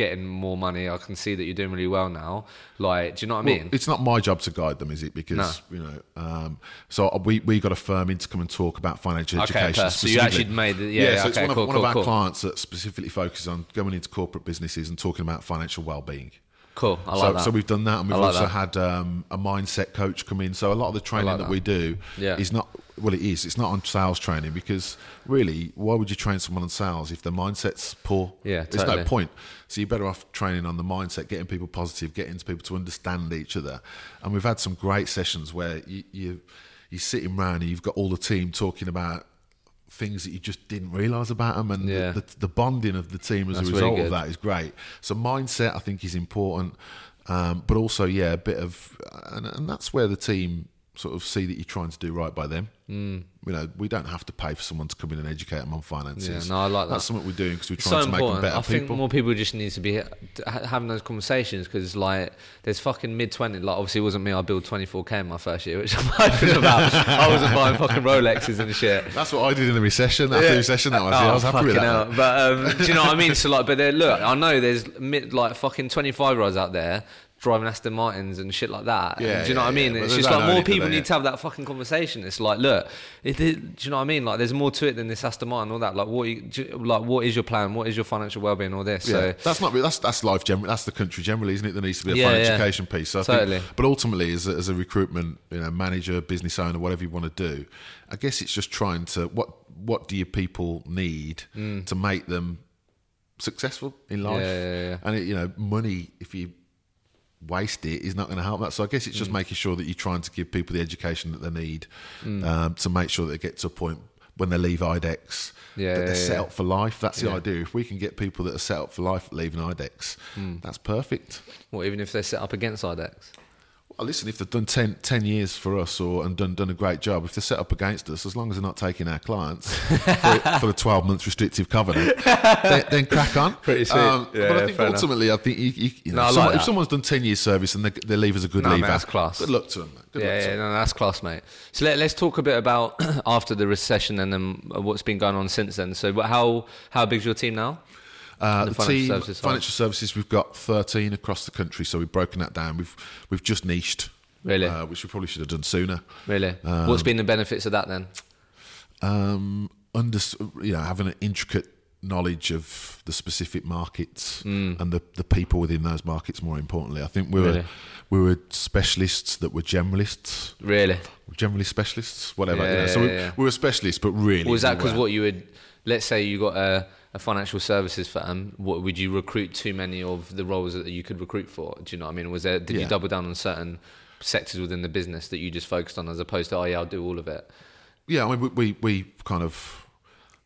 getting more money. I can see that you're doing really well now. Like, do you know what I mean? it's not my job to guide them, is it? Because you know, um, so we we got a firm in to come and talk about financial Okay, education. So you actually made the- yeah, so it's okay, one of, one cool, of our cool. clients that specifically focuses on going into corporate businesses and talking about financial well-being. Cool. I like so, that. so we've done that, and we've like also that. had um, a mindset coach come in. So a lot of the training like that. that. we do Yeah. is not well, it is. It's not on sales training because really, why would you train someone on sales if their mindset's poor? Yeah, there's totally. no point. So you're better off training on the mindset, getting people positive, getting people to understand each other. And we've had some great sessions where you you you're sitting around and you've got all the team talking about things that you just didn't realise about them, and Yeah. the, the, the bonding of the team as That's a really result of that is great. So mindset, I think, is important, um, but also, yeah, a bit of, and, and that's where the team sort of see that you're trying to do right by them. Mm. You know, we don't have to pay for someone to come in and educate them on finances. Yeah, no, I like that. That's something we're doing because we're trying so to make them important. better I think more people just need to be having those conversations because, like, there's fucking mid 20. Like, obviously, it wasn't me. I built 24k in my first year, which I'm hoping about. I wasn't buying fucking Rolexes and shit. That's what I did in the recession. After the recession, that was. yeah, I was happy with that. hell. But um, do you know what I mean? So like, but look, I know there's mid, like fucking 25 year olds out there driving Aston Martins and shit like that. And Yeah, do you know yeah, what I mean? yeah, It's just like more people need to have that fucking conversation. It's like, look, it, it- do you know what I mean? Like, there's more to it than this Aston Martin, and all that. Like, what, you, do like, what is your plan? What is your financial well-being? All this. Yeah, So that's not that's that's life generally. That's the country generally, isn't it? There needs to be a yeah. education piece. So Totally. Think, but ultimately, as a, as a recruitment, you know, manager, business owner, whatever you want to do, I guess it's just trying to what what do your people need to make them successful in life? Mm. Yeah, yeah, yeah. And it, you know, money if you waste it is not going to help that. So I guess it's Mm. just making sure that you're trying to give people the education that they need um, to make sure that they get to a point when they leave IDEX Yeah, that they're yeah, set yeah. up for life. That's the idea. If we can get people that are set up for life leaving IDEX, Mm. that's perfect. Well, even if they're set up against IDEX? Well, listen, if they've done 10, 10 years for us or and done done a great job, if they're set up against us, as long as they're not taking our clients for, for the twelve month restrictive covenant, then, then crack on. Um, Pretty sweet. but Yeah, I think fair enough. ultimately, I think you, you, you know, No, I like someone- if someone's done ten years service and they, they leave as a good No, mate, leaver, that's class. Good luck to them. mate. Good yeah, luck to yeah, them. no, that's class, mate. So let, let's talk a bit about after the recession and then what's been going on since then. So, what- how how big's your team now? Uh, The the financial team, services financial services, we've got 13 across the country, so we've broken that down. We've we've just niched, Really? uh, which we probably should have done sooner. Really? what's been the benefits of that then? Um, under, you know, having an intricate knowledge of the specific markets and the, the people within those markets. More importantly, I think we were Really? we were specialists that were generalists, Really? generally specialists, whatever. Yeah, you know. So yeah, we, yeah. we were specialists, but really, was that because what you would, let's say you got a, a financial services firm, what would you recruit too many of the roles that you could recruit for? Do you know what I mean? Was there, did you double down on certain sectors within the business that you just focused on as opposed to, oh yeah, I'll do all of it? Yeah, I mean, we, we, we kind of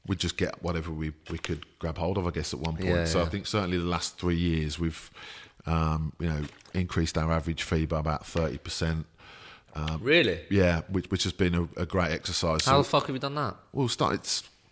we just get whatever we, we could grab hold of, I guess, at one point. Yeah, so yeah. I think certainly the last three years we've um, you know increased our average fee by about thirty percent. really? Yeah, which which has been a, a great exercise. How So the fuck have you done that? we started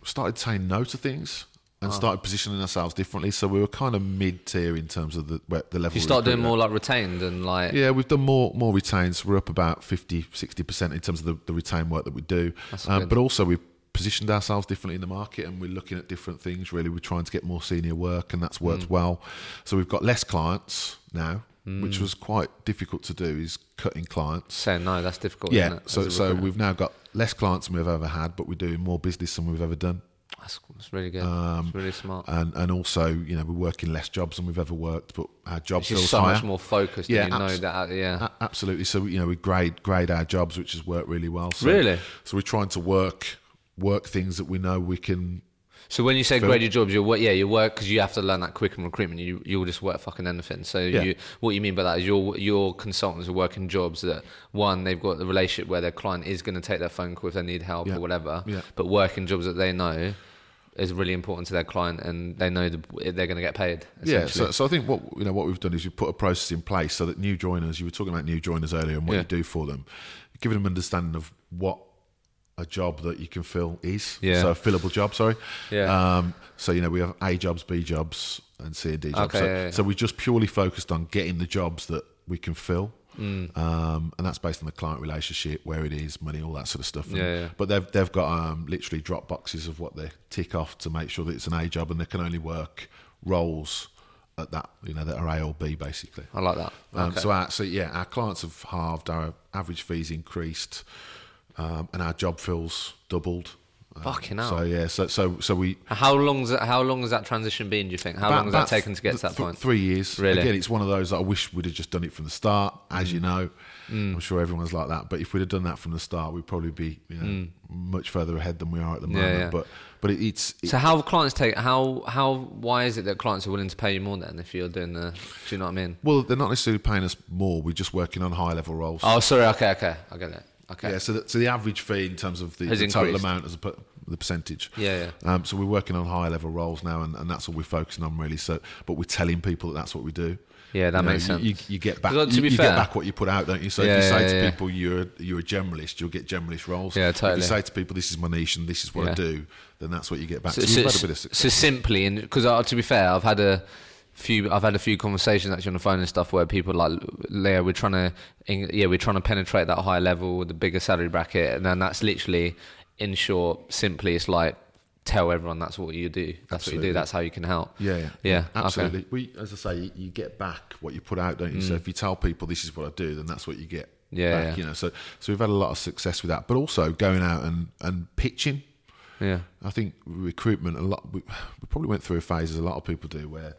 started saying no to things And started positioning ourselves differently. So we were kind of mid tier in terms of the the level. You we start doing more like retained and like, Yeah, we've done more more retains. We're up about 50, 60% in terms of the, the retain work that we do. Um, but also we've positioned ourselves differently in the market and we're looking at different things really. We're trying to get more senior work and that's worked Mm. well. So we've got less clients now, Mm. which was quite difficult to do is cutting clients. saying no, that's difficult. Yeah, so so we've now got less clients than we've ever had, but we're doing more business than we've ever done. That's, that's really good. Um, it's really smart. And and also, you know, we're working less jobs than we've ever worked, but our jobs feels so higher. much more focused. Yeah, you know that. Yeah. A- absolutely. So you know, we grade grade our jobs, which has worked really well. So, Really? So we're trying to work work things that we know we can. So when you say grade your jobs, you work. Yeah, you work because you have to learn that quick in recruitment. You you'll just work fucking anything. So Yeah. you, what you mean by that is your your consultants are working jobs that one they've got the relationship where their client is going to take their phone call if they need help Yeah. or whatever. Yeah. But working jobs that they know is really important to their client and they know the, they're going to get paid. Yeah. So, so I think what you know what we've done is we've put a process in place so that new joiners. You were talking about new joiners earlier and what Yeah. you do for them, giving them understanding of what a job that you can fill is. Yeah. So a fillable job. Sorry. Yeah. Um, so you know we have A jobs, B jobs, and C and D jobs. Okay, so, yeah, yeah. so we just purely focused on getting the jobs that we can fill. Mm. Um, and that's based on the client relationship, where it is, money, all that sort of stuff. And- Yeah, yeah. But they've they've got um, literally drop boxes of what they tick off to make sure that it's an A job, and they can only work roles at that you know that are A or B basically. I like that. Um, Okay. So our, so yeah, our clients have halved, our average fees increased, um, and our job fills doubled. Fucking hell. So yeah, so so so we How long's that, how long has that transition been? Do you think? How long has that taken to get to that th- point? Three years. Really? Again, it's one of those that I wish we'd have just done it from the start. As Mm. you know, I'm sure everyone's like that. But if we'd have done that from the start, we'd probably be you know, much further ahead than we are at the moment. Mm. yeah. But but it, it's it, So how clients take how how why is it that clients are willing to pay you more then if you're doing the do you know what I mean? well, they're not necessarily paying us more. We're just working on high level roles. Oh sorry, okay, okay, I get it. Okay. Yeah, so the, so the average fee in terms of the, the total amount as a the percentage. Yeah, Um, so we're working on higher level roles now, and, and that's all we're focusing on really. So, but we're telling people that that's what we do. Yeah, that You makes you- sense. You, you get back. you, be you fair- get back what you put out, don't you? So Yeah, if you say yeah, to yeah. people you're you're a generalist, you'll get generalist roles. Yeah, totally. If you say to people this is my niche and this is what I do, then that's what you get back. So, So, so, we've had a bit of so simply, and because uh, to be fair, I've had a few, I've had a few conversations actually on the phone and stuff where people are like, yeah, we're trying to, yeah, we're trying to penetrate that higher level, the bigger salary bracket, and then that's literally, in short, simply, it's like tell everyone that's what you do. That's what you do. That's how you can help. Yeah, yeah, Yeah, okay. Mm. absolutely. We, as I say, you, get back what you put out, don't you? So if you tell people this is what I do, then that's what you get. Yeah, back, yeah. you know. So so we've had a lot of success with that, but also going out and and pitching. Yeah. I think recruitment a lot. We, we probably went through a phase as a lot of people do, where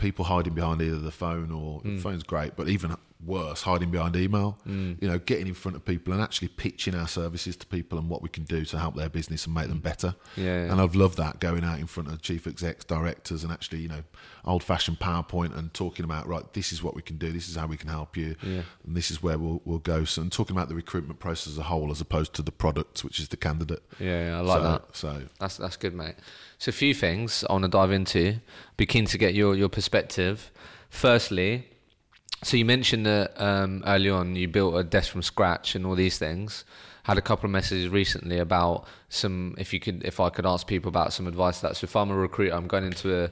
people hiding behind either the phone or Mm. the phone's great, but even worse, hiding behind email. You know, getting in front of people and actually pitching our services to people and what we can do to help their business and make them better. Yeah, yeah. And I've loved that going out in front of chief execs, directors, and actually, you know, old-fashioned PowerPoint and talking about right, this is what we can do, this is how we can help you, Yeah. and this is where we'll we'll go. So, and talking about the recruitment process as a whole, as opposed to the product, which is the candidate. Yeah, yeah, I like so, that. So That's that's good, mate. So a few things I want to dive into. Be keen to get your your perspective. Firstly, so you mentioned that um, early on you built a desk from scratch and all these things. Had a couple of messages recently about some. If you could, if I could ask people about some advice. to That so if I'm a recruiter, I'm going into a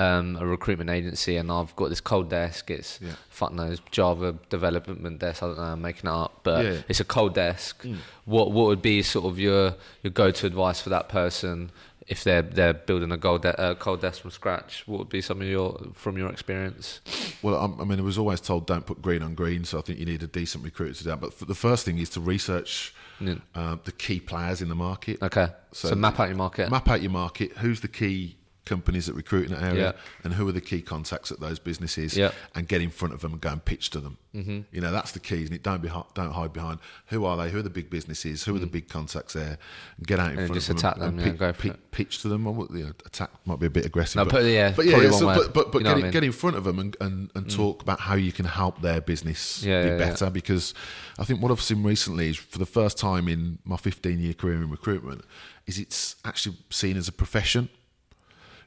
um, a recruitment agency and I've got this cold desk. It's Yeah. fuck knows Java development desk. I don't know. I'm making it up, but Yeah. it's a cold desk. What what would be sort of your your go to advice for that person if they're they're building a gold de- uh, cold desk from scratch? What would be some of your from your experience? Well, I'm- I mean, I was always told don't put green on green, so I think you need a decent recruiter to do that. But the first thing is to research Mm. uh, the key players in the market. Okay, so, So- map out your market. Map out your market. Who's the key companies that recruit in that area, Yeah. and who are the key contacts at those businesses, Yeah. and get in front of them and go and pitch to them. Mm-hmm. You know, that's the key, isn't it? Don't be don't hide behind who are they, who are the big businesses, who are the big contacts there, and get out in Mm. And front just of them attack them, and yeah, pi- go for it. pitch to them. Or, you know, attack might be a bit aggressive. No, but, put- yeah, but yeah, so, but but, but You know get, in, mean? get in front of them and and, and talk about how you can help their business be better. Because I think what I've seen recently is for the first time in my 15 year career in recruitment, is it's actually seen as a profession.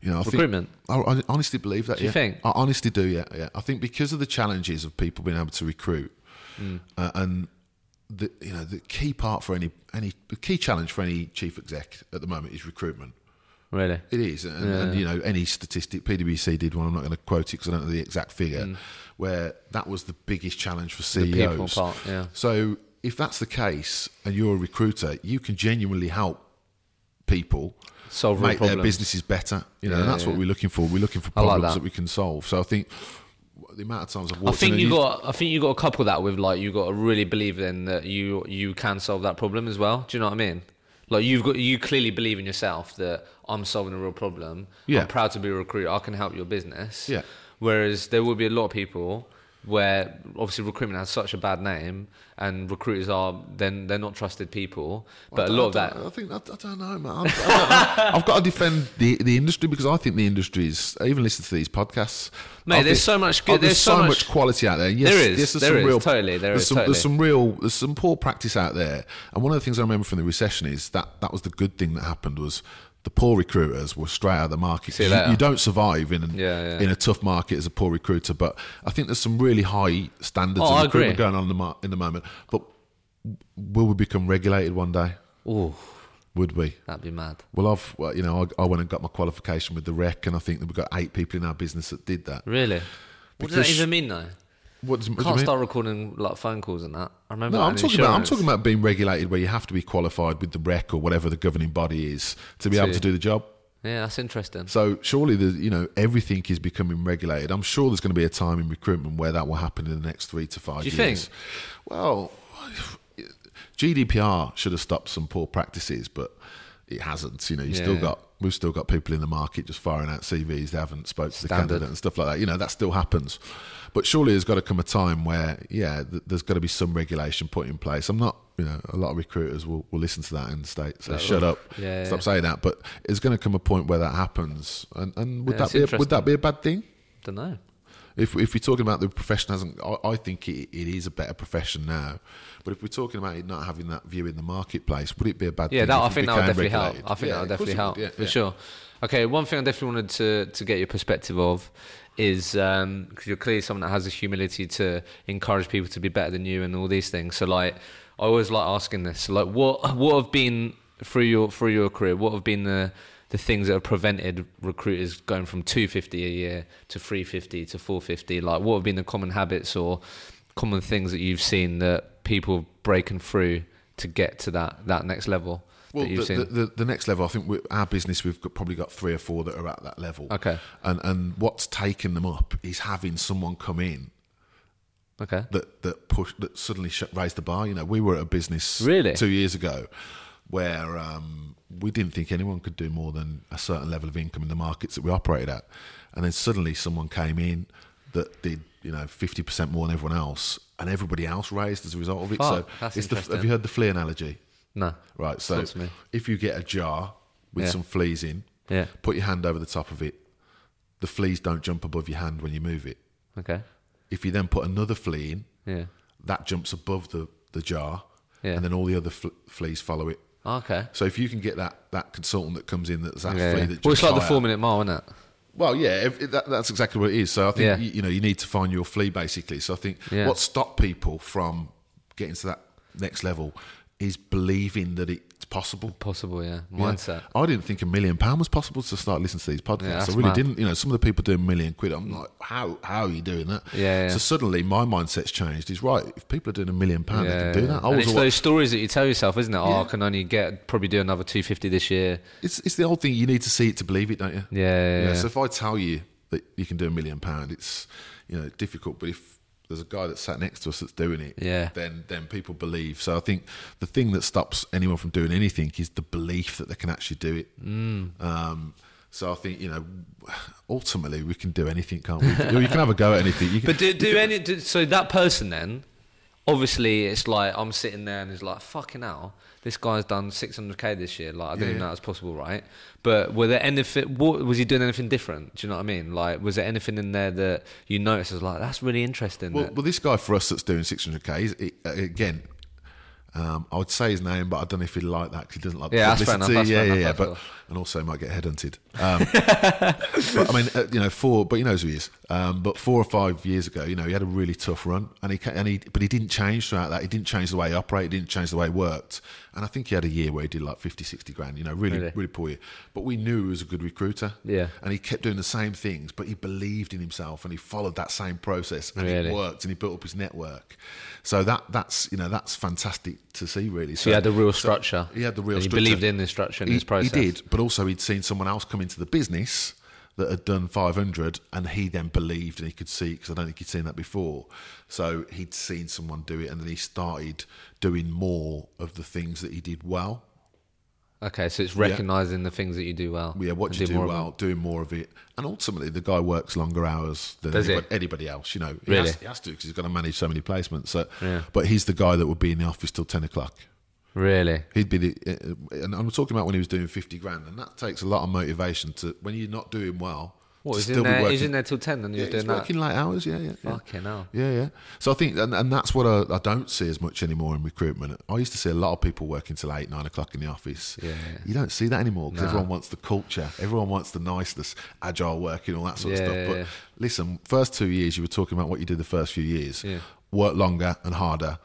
You know, I Recruitment? Think, I, I honestly believe that. Do you think? I honestly do. Yeah, yeah. I think because of the challenges of people being able to recruit, Hmm. uh, and the you know the key part for any any the key challenge for any chief exec at the moment is recruitment. Really? It is, and, and you know any statistic PwC did one. I'm not going to quote it because I don't know the exact figure, where that was the biggest challenge for. The people CEOs. part, yeah. So if that's the case, and you're a recruiter, you can genuinely help people Solve real make their businesses better. You know, Yeah, and that's yeah. what we're looking for. We're looking for I like problems that. that. we can solve. So I think the amount of times I've I think you got. I think you got to couple that with like you got to really believe in that you you can solve that problem as well. Do you know what I mean? Like you've got you clearly believe in yourself that I'm solving a real problem. Yeah. I'm proud to be a recruiter. I can help your business. Yeah. Whereas there will be a lot of people where obviously recruitment has such a bad name and recruiters are then they're not trusted people. But a lot of that I think I, I don't know, man. I have got to defend the the industry because I think the industry is. I even listen to these podcasts. Mate, I there's think- so much oh, good- there's, there's so so much- much quality out there. Yes, There is, Yes, there's there some is, real, totally, there there's is, some, totally. There's some real. There's some poor practice out there. And one of the things I remember from the recession is that that was the good thing that happened was. The poor recruiters were straight out of the market. See you You, don't survive in an, Yeah, yeah. in a tough market as a poor recruiter, but I think there's some really high standards Oh, of recruitment going on in the, mar- in the moment. But will we become regulated one day? oh, Would we? that'd be mad. Well, I've well, you know I, I went and got my qualification with the REC, and I think that we've got eight people in our business that did that. Really? What does that even mean though? What does, what do Can't mean? start recording like phone calls and that. I remember. No, I'm in talking about I'm talking about being regulated where you have to be qualified with the REC or whatever the governing body is to be able To- do the job. Yeah, that's interesting. So surely the you know everything is becoming regulated. I'm sure there's going to be a time in recruitment where that will happen in the next three to five Do you years. think? Well, GDPR should have stopped some poor practices, but it hasn't. You know, you still got we've still got people in the market just firing out CVs. They haven't spoke to the candidate and stuff like that. You know, that still happens. But surely there's got to come a time where, yeah, th- there's got to be some regulation put in place. I'm not, you know, a lot of recruiters will, will listen to that and say, say shut up, Yeah, stop yeah. saying that. But it's going to come a point where that happens, and, and would Yeah, that be a, would that be a bad thing? Don't know. If if we're talking about the profession hasn't, I, I think it, it is a better profession now. But if we're talking about it not having that view in the marketplace, would it be a bad Yeah, thing? that, I think that would definitely help. I think Yeah, that would definitely help would, yeah, for sure. Okay, one thing I definitely wanted to to get your perspective of is um, because you're clearly someone that has the humility to encourage people to be better than you and all these things. So like, I always like asking this. Like, what what have been through your through your career? What have been the the things that have prevented recruiters going from 250 a year to 350 to 450 like what have been the common habits or common things that you've seen that people breaking through to get to that that next level Well, the, the, the, next level, I think our business, we've got, probably got three or four that are at that level. Okay. And and what's taken them up is having someone come in okay that that push that suddenly raised the bar. You know, we were at a business Really? two years ago where um, we didn't think anyone could do more than a certain level of income in the markets that we operated at, and then suddenly someone came in that did you know fifty percent more than everyone else, and everybody else raised as a result of it. So the, have you heard the flea analogy? No Right. So Talk to me. if you get a jar with Yeah. some fleas in, Yeah. put your hand over the top of it. The fleas don't jump above your hand when you move it. okay If you then put another flea in, yeah that jumps above the, the jar, Yeah. and then all the other fl- fleas follow it. Oh, okay So if you can get that, that consultant that comes in that's that flea yeah. that well it's like the higher- four minute mile isn't it Well, yeah, if, that, that's exactly what it is. So I think Yeah. you, you know you need to find your flea basically. So I think Yeah. what stopped people from getting to that next level is believing that it's possible. possible yeah Yeah. mindset I didn't think a million pound was possible to start listening to these podcasts. Yeah, I really mad. didn't. You know, some of the people doing a million quid. I'm like, how how are you doing that? Yeah, yeah. So suddenly my mindset's changed. Is right. If people are doing a million pound, they can do that. I and was it's alwa- those stories that you tell yourself, isn't it? Oh, Yeah. I can only get probably do another 250 this year. it's it's the old thing. You need to see it to believe it, don't you? Yeah, yeah, yeah. So if I tell you that you can do a million pound, it's you know difficult. But if there's a guy that sat next to us that's doing it, Yeah. then then people believe. So I think the thing that stops anyone from doing anything is the belief that they can actually do it. Mm. Um, so I think you know, ultimately we can do anything, can't we? You can have a go at anything. You can, But do, do any do, so that person then? Obviously, it's like I'm sitting there and it's like fucking hell. This guy's done 600k this year. Like I didn't Yeah, even know that was possible, right? But were there anything? What, was he doing anything different? Do you know what I mean? Like, was there anything in there that you noticed as like that's really interesting? Well, that- well, this guy for us that's doing 600k, he's, he, uh, again, um, I would say his name, but I don't know if he'd like that because he doesn't like the Yeah, that's fair publicity. enough, that's yeah, fair yeah, enough, yeah. But. And also might get headhunted. Um, but I mean, uh, you know, four. But he knows who he is. Um, but four or five years ago, you know, he had a really tough run, and he and he, but he didn't change throughout that. He didn't change the way he operated. He didn't change the way he worked. And I think he had a year where he did like 50, 60 grand. You know, really, Really? really, poor year. But we knew he was a good recruiter. Yeah. And he kept doing the same things, but he believed in himself and he followed that same process, and Really? it worked, and he built up his network. So that that's you know that's fantastic to see, really. so he had the real structure. He had the real and he structure. believed in the structure and He, his process. he did, but also he'd seen someone else come into the business that had done 500 and he then believed and he could see because I don't think he'd seen that before. So he'd seen someone do it and then he started doing more of the things that he did well. Okay, so it's recognizing the things that you do well. Yeah, what you do more well, doing more of it. And ultimately, the guy works longer hours than anybody, anybody else. You know, he, Really? has, he has to because he's got to manage so many placements. So, Yeah. But he's the guy that would be in the office till 10 o'clock. Really? He'd be the, uh, and I'm talking about when he was doing 50 grand, and that takes a lot of motivation to when you're not doing well. What still in there? working. He's in there till ten, and yeah, you're he's doing that. working late hours. Yeah, yeah, yeah. Fucking hell. Yeah, yeah. So I think, and, and that's what I, I don't see as much anymore in recruitment. I used to see a lot of people working till eight, nine o'clock in the office. Yeah. You don't see that anymore because No. everyone wants the culture, everyone wants the niceness, agile working, all that sort Yeah, of stuff. But yeah. listen, first two years you were talking about what you did the first few years. Yeah. Work longer and harder.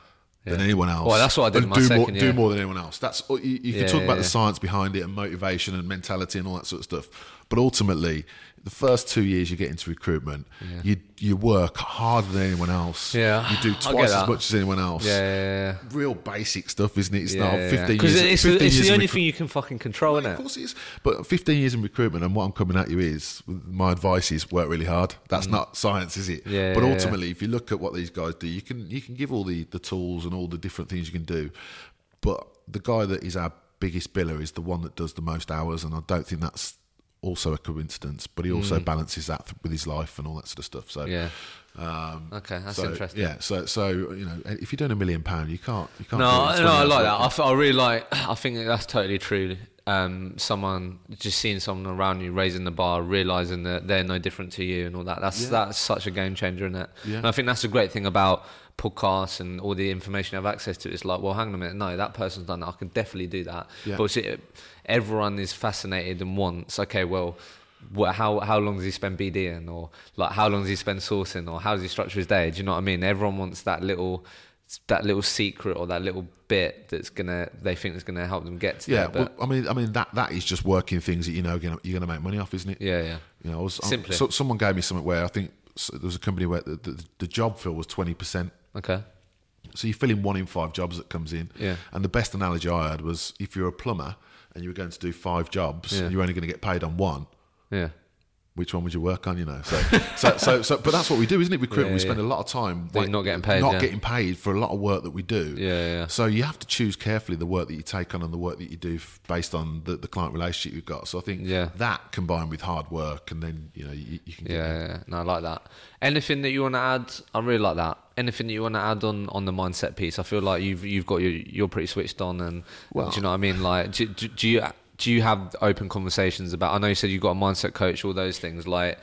Than anyone else. Well, that's what I did And do second more, year. Do more than anyone else. That's you, you Yeah, can talk about yeah. the science behind it and motivation and mentality and all that sort of stuff. But ultimately, the first two years you get into recruitment, you you work harder than anyone else. Yeah, you do twice as much as anyone else. Yeah, yeah, yeah. Real basic stuff, isn't it? It's yeah, not yeah, 15 Because years. it's, 15 it's years the only recruit- thing you can fucking control, isn't of course it is. But 15 years in recruitment, and what I'm coming at you is my advice is work really hard. That's not science, is it? Mm. Yeah, but yeah, yeah. ultimately, if you look at what these guys do, you can you can give all the, the tools and all the different things you can do. But the guy that is our biggest biller is the one that does the most hours, and I don't think that's also a coincidence. But he also balances that th- with his life and all that sort of stuff. So Mm. Yeah. Um, Okay, that's so, interesting. Yeah, so so you know, if you're doing a million pound, you can't you can't. No, do no, I like that. I, f- I really like. I think that's totally true. Um, someone just seeing someone around you raising the bar, realizing that they're no different to you, and all that. That's Yeah. that's such a game changer, isn't it? Yeah. And I think that's the great thing about podcasts and all the information you have access to. It's like, well, hang on a minute, no, that person's done that. I can definitely do that. Yeah. But see, everyone is fascinated and wants. Okay, well. What, how how long does he spend BDing or like how long does he spend sourcing or how does he structure his day? Do you know what I mean? Everyone wants that little that little secret or that little bit that's gonna they think is gonna help them get to Yeah, there. But well, I mean, I mean that that is just working things that you know you're gonna, you're gonna make money off, isn't it? yeah, yeah, You know, I was, Simply. so, someone gave me something where I think there was a company where the, the, the job fill was twenty percent. okay, So you fill in one in five jobs that comes in. Yeah. And the best analogy I had was if you're a plumber and you were going to do five jobs, Yeah. and you're only going to get paid on one. yeah, Which one would you work on? You know, so so so, so but that's what we do, isn't it? Recruitment. Yeah, we spend yeah. a lot of time wait- not getting paid, not getting paid for a lot of work that we do. Yeah, yeah. So you have to choose carefully the work that you take on and the work that you do f- based on the, the client relationship you've got. So I think Yeah. that combined with hard work, and then you know you, you can get yeah, yeah. No, I like that. Anything that you want to add? I really like that. Anything that you want to add on on the mindset piece? I feel like you've you've got your you're pretty switched on, and Well- do you know what I mean? Like, do, do, do you do you have open conversations about? I know you said you got a mindset coach, all those things. Like,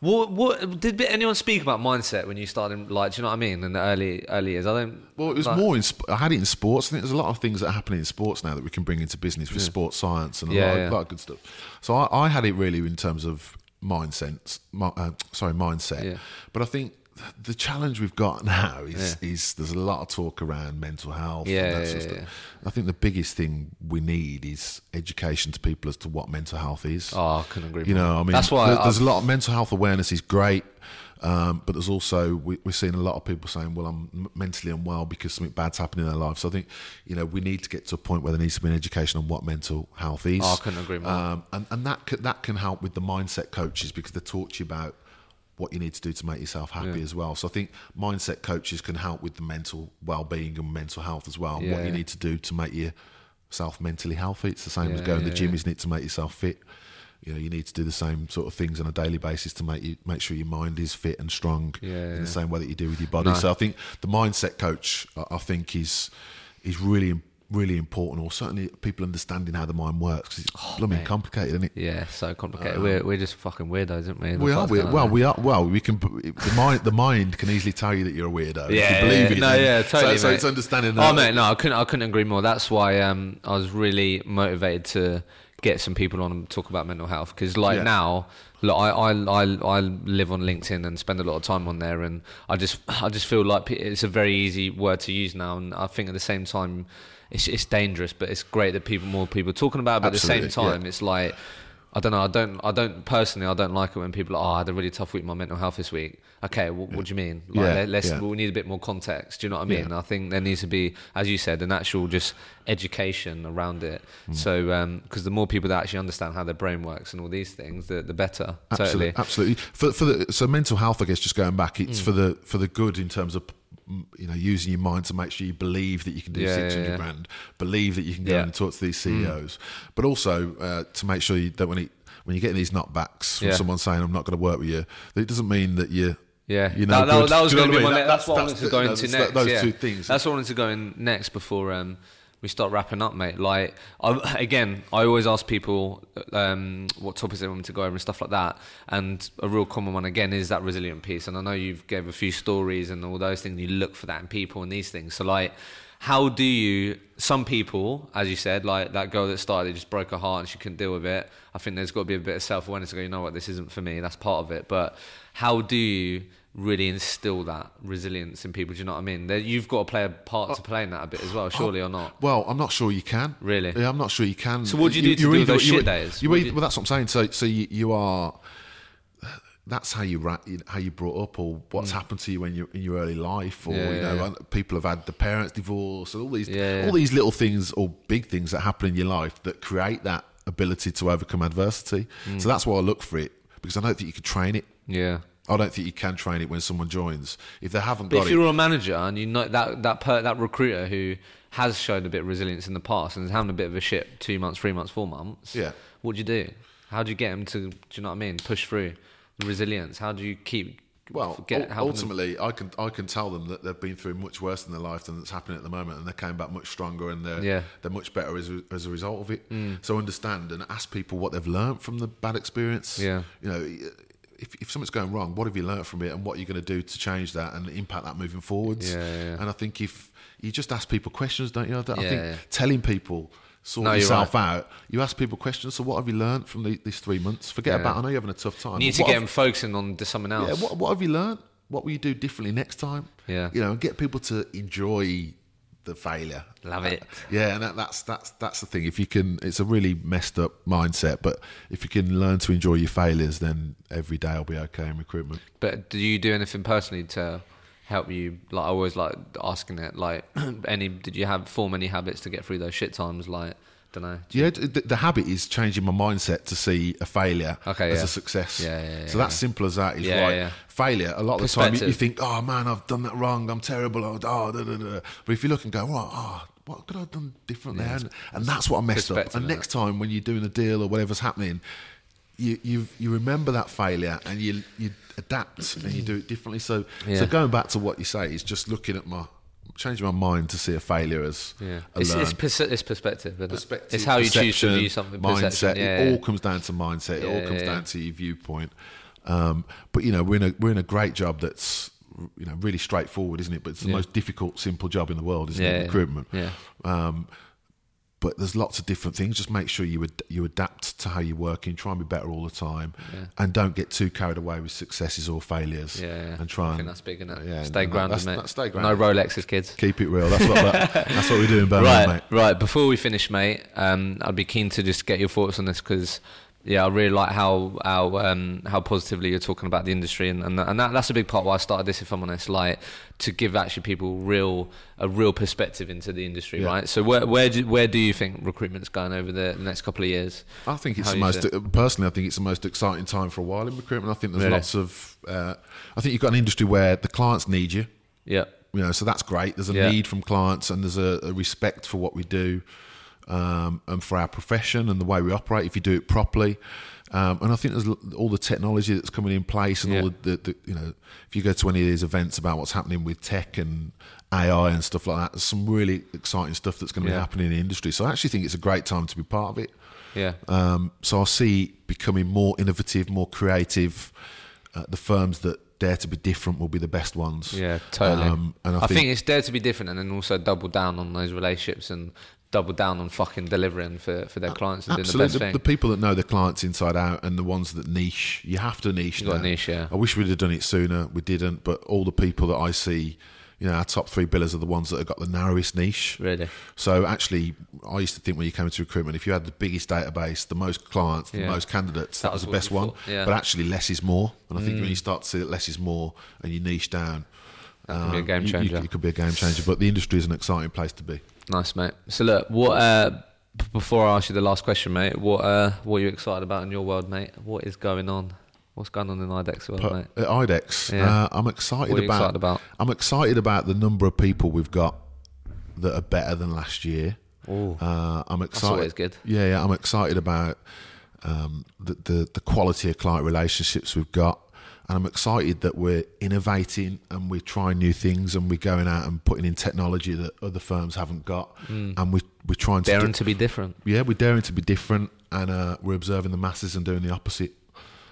what what did anyone speak about mindset when you started? Like, do you know what I mean? In the early early years, I don't. Well, it was like- more in. I had it in sports. I think there's a lot of things that are happening in sports now that we can bring into business with sports science and a Yeah, lot, yeah. Of, lot of good stuff. So I, I had it really in terms of mindset. mi- Uh, sorry, mindset. Yeah. But I think the challenge we've got now is is there's a lot of talk around mental health. Yeah, yeah, sort of yeah, stuff. I think the biggest thing we need is education to people as to what mental health is. Oh, I couldn't agree. More. You more. know, I mean, that's why there- there's a lot of mental health awareness is great, um, but there's also we, we're seeing a lot of people saying, "Well, I'm mentally unwell because something bad's happened in their life." So I think you know we need to get to a point where there needs to be an education on what mental health is. Oh, I couldn't agree more. Um, and and that can, that can help with the mindset coaches because they talk to you about what you need to do to make yourself happy as well. So I think mindset coaches can help with the mental well-being and mental health as well. And what you need to do to make yourself mentally healthy. It's the same as Yeah, going to the gym, yeah. isn't it, to make yourself fit. You know, you need to do the same sort of things on a daily basis to make you make sure your mind is fit and strong Yeah, in yeah. the same way that you do with your body. No. So I think the mindset coach, I- I think, is is really really important, or certainly people understanding how the mind works because it's blooming Oh, mate. complicated, isn't it? yeah, so complicated. we're we're just fucking weirdos, aren't we? Um, We are weird. Well, we are. Well, we can. The mind, the mind can easily tell you that you're a weirdo. Yeah, if you believe yeah, it. no, yeah, totally. So, so it's understanding. Oh that- mate, no, I couldn't, I couldn't agree more. That's why um, I was really motivated to get some people on and talk about mental health because, like Yeah. now, look, I, I, I, I live on LinkedIn and spend a lot of time on there, and I just, I just feel like it's a very easy word to use now, and I think at the same time. It's, it's dangerous, but it's great that people, more people are talking about. it, But at the same Absolutely, yeah. time, it's like I don't know. I don't. I don't personally. I don't like it when people are. Oh, I had a really tough week. My mental health this week. Okay, what, what do you mean? Like, Yeah, let, let's. yeah. We need a bit more context. Do you know what I mean? Yeah. I think there needs to be, as you said, an actual just education around it. Mm. So, because the more people that actually understand how their brain works and all these things, the, the better. Absolutely, Totally. absolutely. For for the so mental health, I guess, just going back, Mm. it's for the for the good in terms of mm, you know using your mind to make sure you believe that you can do Yeah, six hundred yeah, yeah. grand, believe that you can go Yeah. Mm. and talk to these CEOs, but also uh, to make sure you don't when it, when you're getting these knockbacks from someone saying I'm not going to work with you, that it doesn't mean that you. Yeah, you know, that, that, that was going to be my mean? ne- that's, what I wanted to go into next. Those yeah. two things. That's what I wanted to go in next before um, we start wrapping up, mate. Like, I, again, I always ask people um, what topics they want me to go over and stuff like that. And a real common one, again, is that resilient piece. And I know you've gave a few stories and all those things. You look for that in people and these things. So, like, how do you? Some people, as you said, like that girl that started, just broke her heart and she couldn't deal with it. I think there's got to be a bit of self awareness to go. You know what? This isn't for me. That's part of it. But how do you? Really instill that resilience in people. Do you know what I mean? That you've got to play a part to play in that a bit as well, surely or not? Well, I'm not sure you can. Really? Yeah, I'm not sure you can. So what do you do to you're deal with those shit days? do either- well, that's what I'm saying. So, so you, you are. That's how you ra- how you brought up, or what's happened to you when you in your early life, or Mm. Yeah, you know, yeah, people have had the parents divorce, and all these all these little things or big things that happen in your life that create that ability to overcome adversity. Mm. So that's why I look for it because I don't think you can train it. Yeah. I don't think you can train it when someone joins if they haven't But got if you're a manager and you know that that per, that recruiter who has shown a bit of resilience in the past and is having a bit of a shit two months, three months, four months. Yeah. What do you do? How do you get them to? Do you know what I mean? Push through the resilience. How do you keep? Well, get ul- helping them- ultimately, I can I can tell them that they've been through much worse in their life than that's happening at the moment, and they came back much stronger, and they're Yeah. Mm. they're much better as a, as a result of it. So understand and ask people what they've learned from the bad experience. Yeah. you know. If, if something's going wrong, what have you learned from it, and what are you going to do to change that and impact that moving forwards? Yeah, yeah. And I think if you just ask people questions, don't you? I think Yeah, telling people sort No, yourself out. You ask people questions. So, what have you learned from the, these three months? Forget about. I know you're having a tough time. You need to get have- them focusing on something else. yeah, what, what have you learned? What will you do differently next time? Yeah. you know, and get people to enjoy the failure. Love it. Yeah, and that, that's that's that's the thing. If you can, it's a really messed up mindset. But if you can learn to enjoy your failures, then every day will be okay in recruitment. But do you do anything personally to help you? Like I always like asking it. Like any? Did you have form any habits to get through those shit times? Like don't know. Yeah, d- the, the habit is changing my mindset to see a failure Okay, as yeah. a success. Yeah, yeah, yeah, so that's simple as that. Is Yeah, right. Failure. A lot of the time, you, you think, "Oh man, I've done that wrong. I'm terrible." Oh, da, da, da, but if you look and go, "Well, oh, ah, what could I have done differently?" there?" And, and that's what I messed up. And next time when you're doing a deal or whatever's happening, you you you remember that failure and you you adapt and you do it differently. So so going back to what you say is just looking at my changing my mind to see a failure as Yeah, a it's, it's, perce- it's perspective. Perspective, It's how you choose to view something. mindset. Yeah, it yeah. all comes down to mindset. it all comes yeah, down yeah. to your viewpoint. Um, but you know, we're in a we're in a great job that's you know really straightforward, isn't it? But it's the Yeah. most difficult, simple job in the world, isn't Yeah, it? yeah. Recruitment. Yeah. Um, but there's lots of different things. Just make sure you ad- you adapt to how you're working. Try and be better all the time, Yeah. and don't get too carried away with successes or failures. Yeah, yeah. And try I and think that's big, isn't? Yeah, stay no, grounded, that's- mate. that's- stay No. Rolexes, kids. keep it real. That's what that's what we do in Birmingham, Right, mate. right. Before we finish, mate, um, I'd be keen to just get your thoughts on this because, yeah, I really like how how um, how positively you're talking about the industry, and and, that, and that, that's a big part why I started this. If I'm honest, like to give actually people real a real perspective into the industry, Yeah. right? So where where do, where do you think recruitment's going over the next couple of years? I think it's How the most it? personally. I think it's the most exciting time for a while in recruitment. I think there's Really? lots of. Uh, I think you've got an industry where the clients need you. Yeah, You know, so that's great. There's a Yeah. need from clients, and there's a, a respect for what we do, um, and for our profession and the way we operate. If you do it properly, um, and I think there's all the technology that's coming in place, and all the, the, the you know, if you go to any of these events about what's happening with tech and AI and stuff like that, there's some really exciting stuff that's going to Yeah. be happening in the industry. So I actually think it's a great time to be part of it. yeah, Um, so I see becoming more innovative, more creative. Uh, the firms that dare to be different will be the best ones. yeah, totally. Um, and I, I, think, think, it's dare to be different, and then also double down on those relationships and double down on fucking delivering for, for their clients and doing the absolutely best the, thing. the people that know their clients inside out and the ones that niche. You have to niche. You got niche, yeah. I wish we'd have done it sooner. We didn't. But all the people that I see, you know, our top three billers are the ones that have got the narrowest niche. really, So actually, I used to think when you came into recruitment, if you had the biggest database, the most clients, the Yeah. most candidates, that, That was the best one. yeah. But actually, less is more. And I think when you mm. start to see that less is more and you niche down, Could be a um, game you- you- changer. it could be a game changer. But the industry is an exciting place to be. nice, mate. So look, what uh, b- before I ask you the last question, mate, what uh, what are you excited about in your world, mate? What is going on? What's going on in IDEX world, mate? at IDEX, Yeah. uh, I'm excited What are you about, excited about? I'm excited about the number of people we've got that are better than last year. Uh, I'm excited. always good. Yeah, yeah, I'm excited about um, the, the the quality of client relationships we've got, and I'm excited that we're innovating and we're trying new things and we're going out and putting in technology that other firms haven't got, and we we're trying to. Daring do, to be different. yeah, we're daring to be different, and uh, we're observing the masses and doing the opposite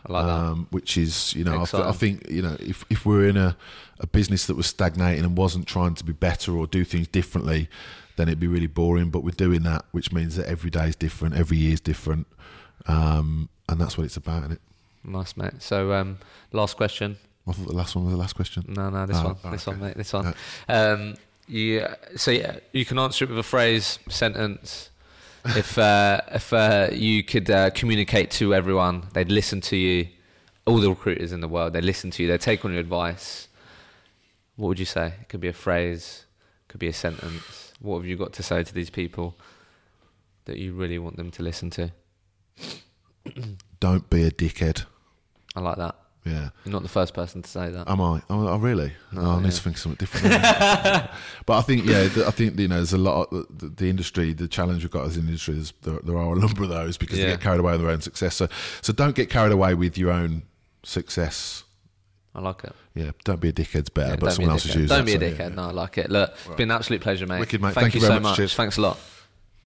I like that. um, which is you know I. I think you know if if we're in a, a business that was stagnating and wasn't trying to be better or do things differently, then it'd be really boring. But we're doing that, which means that every day is different, every year is different, um, and that's what it's about. Isn't it? Nice, mate. So um, last question. I thought the last one was the last question. No, no, this Oh, one, oh, this okay. one, mate, this one. Um, you, so yeah, you can answer it with a phrase, sentence. if uh, if uh, you could uh, communicate to everyone, they'd listen to you. All the recruiters in the world, they listen to you. They take on your advice. What would you say? It could be a phrase, could be a sentence. What have you got to say to these people that you really want them to listen to? Don't be a dickhead. I like that. Yeah. You're not the first person to say that. Am I? Oh, oh really? Oh, I need yeah. to think of something different. but I think, yeah, I think you know, there's a lot. Of, the, the industry, the challenge we've got as an industry, is there, there are a number of those because Yeah. they get carried away with their own success. So, so don't get carried away with your own success. I like it. Yeah, don't be a dickhead's better, Yeah, but be someone else is using. Don't be a dickhead. No, I like it. Look, it's been an absolute pleasure, mate. Wicked, mate. Thank, Thank you you so much. much. Thanks a lot.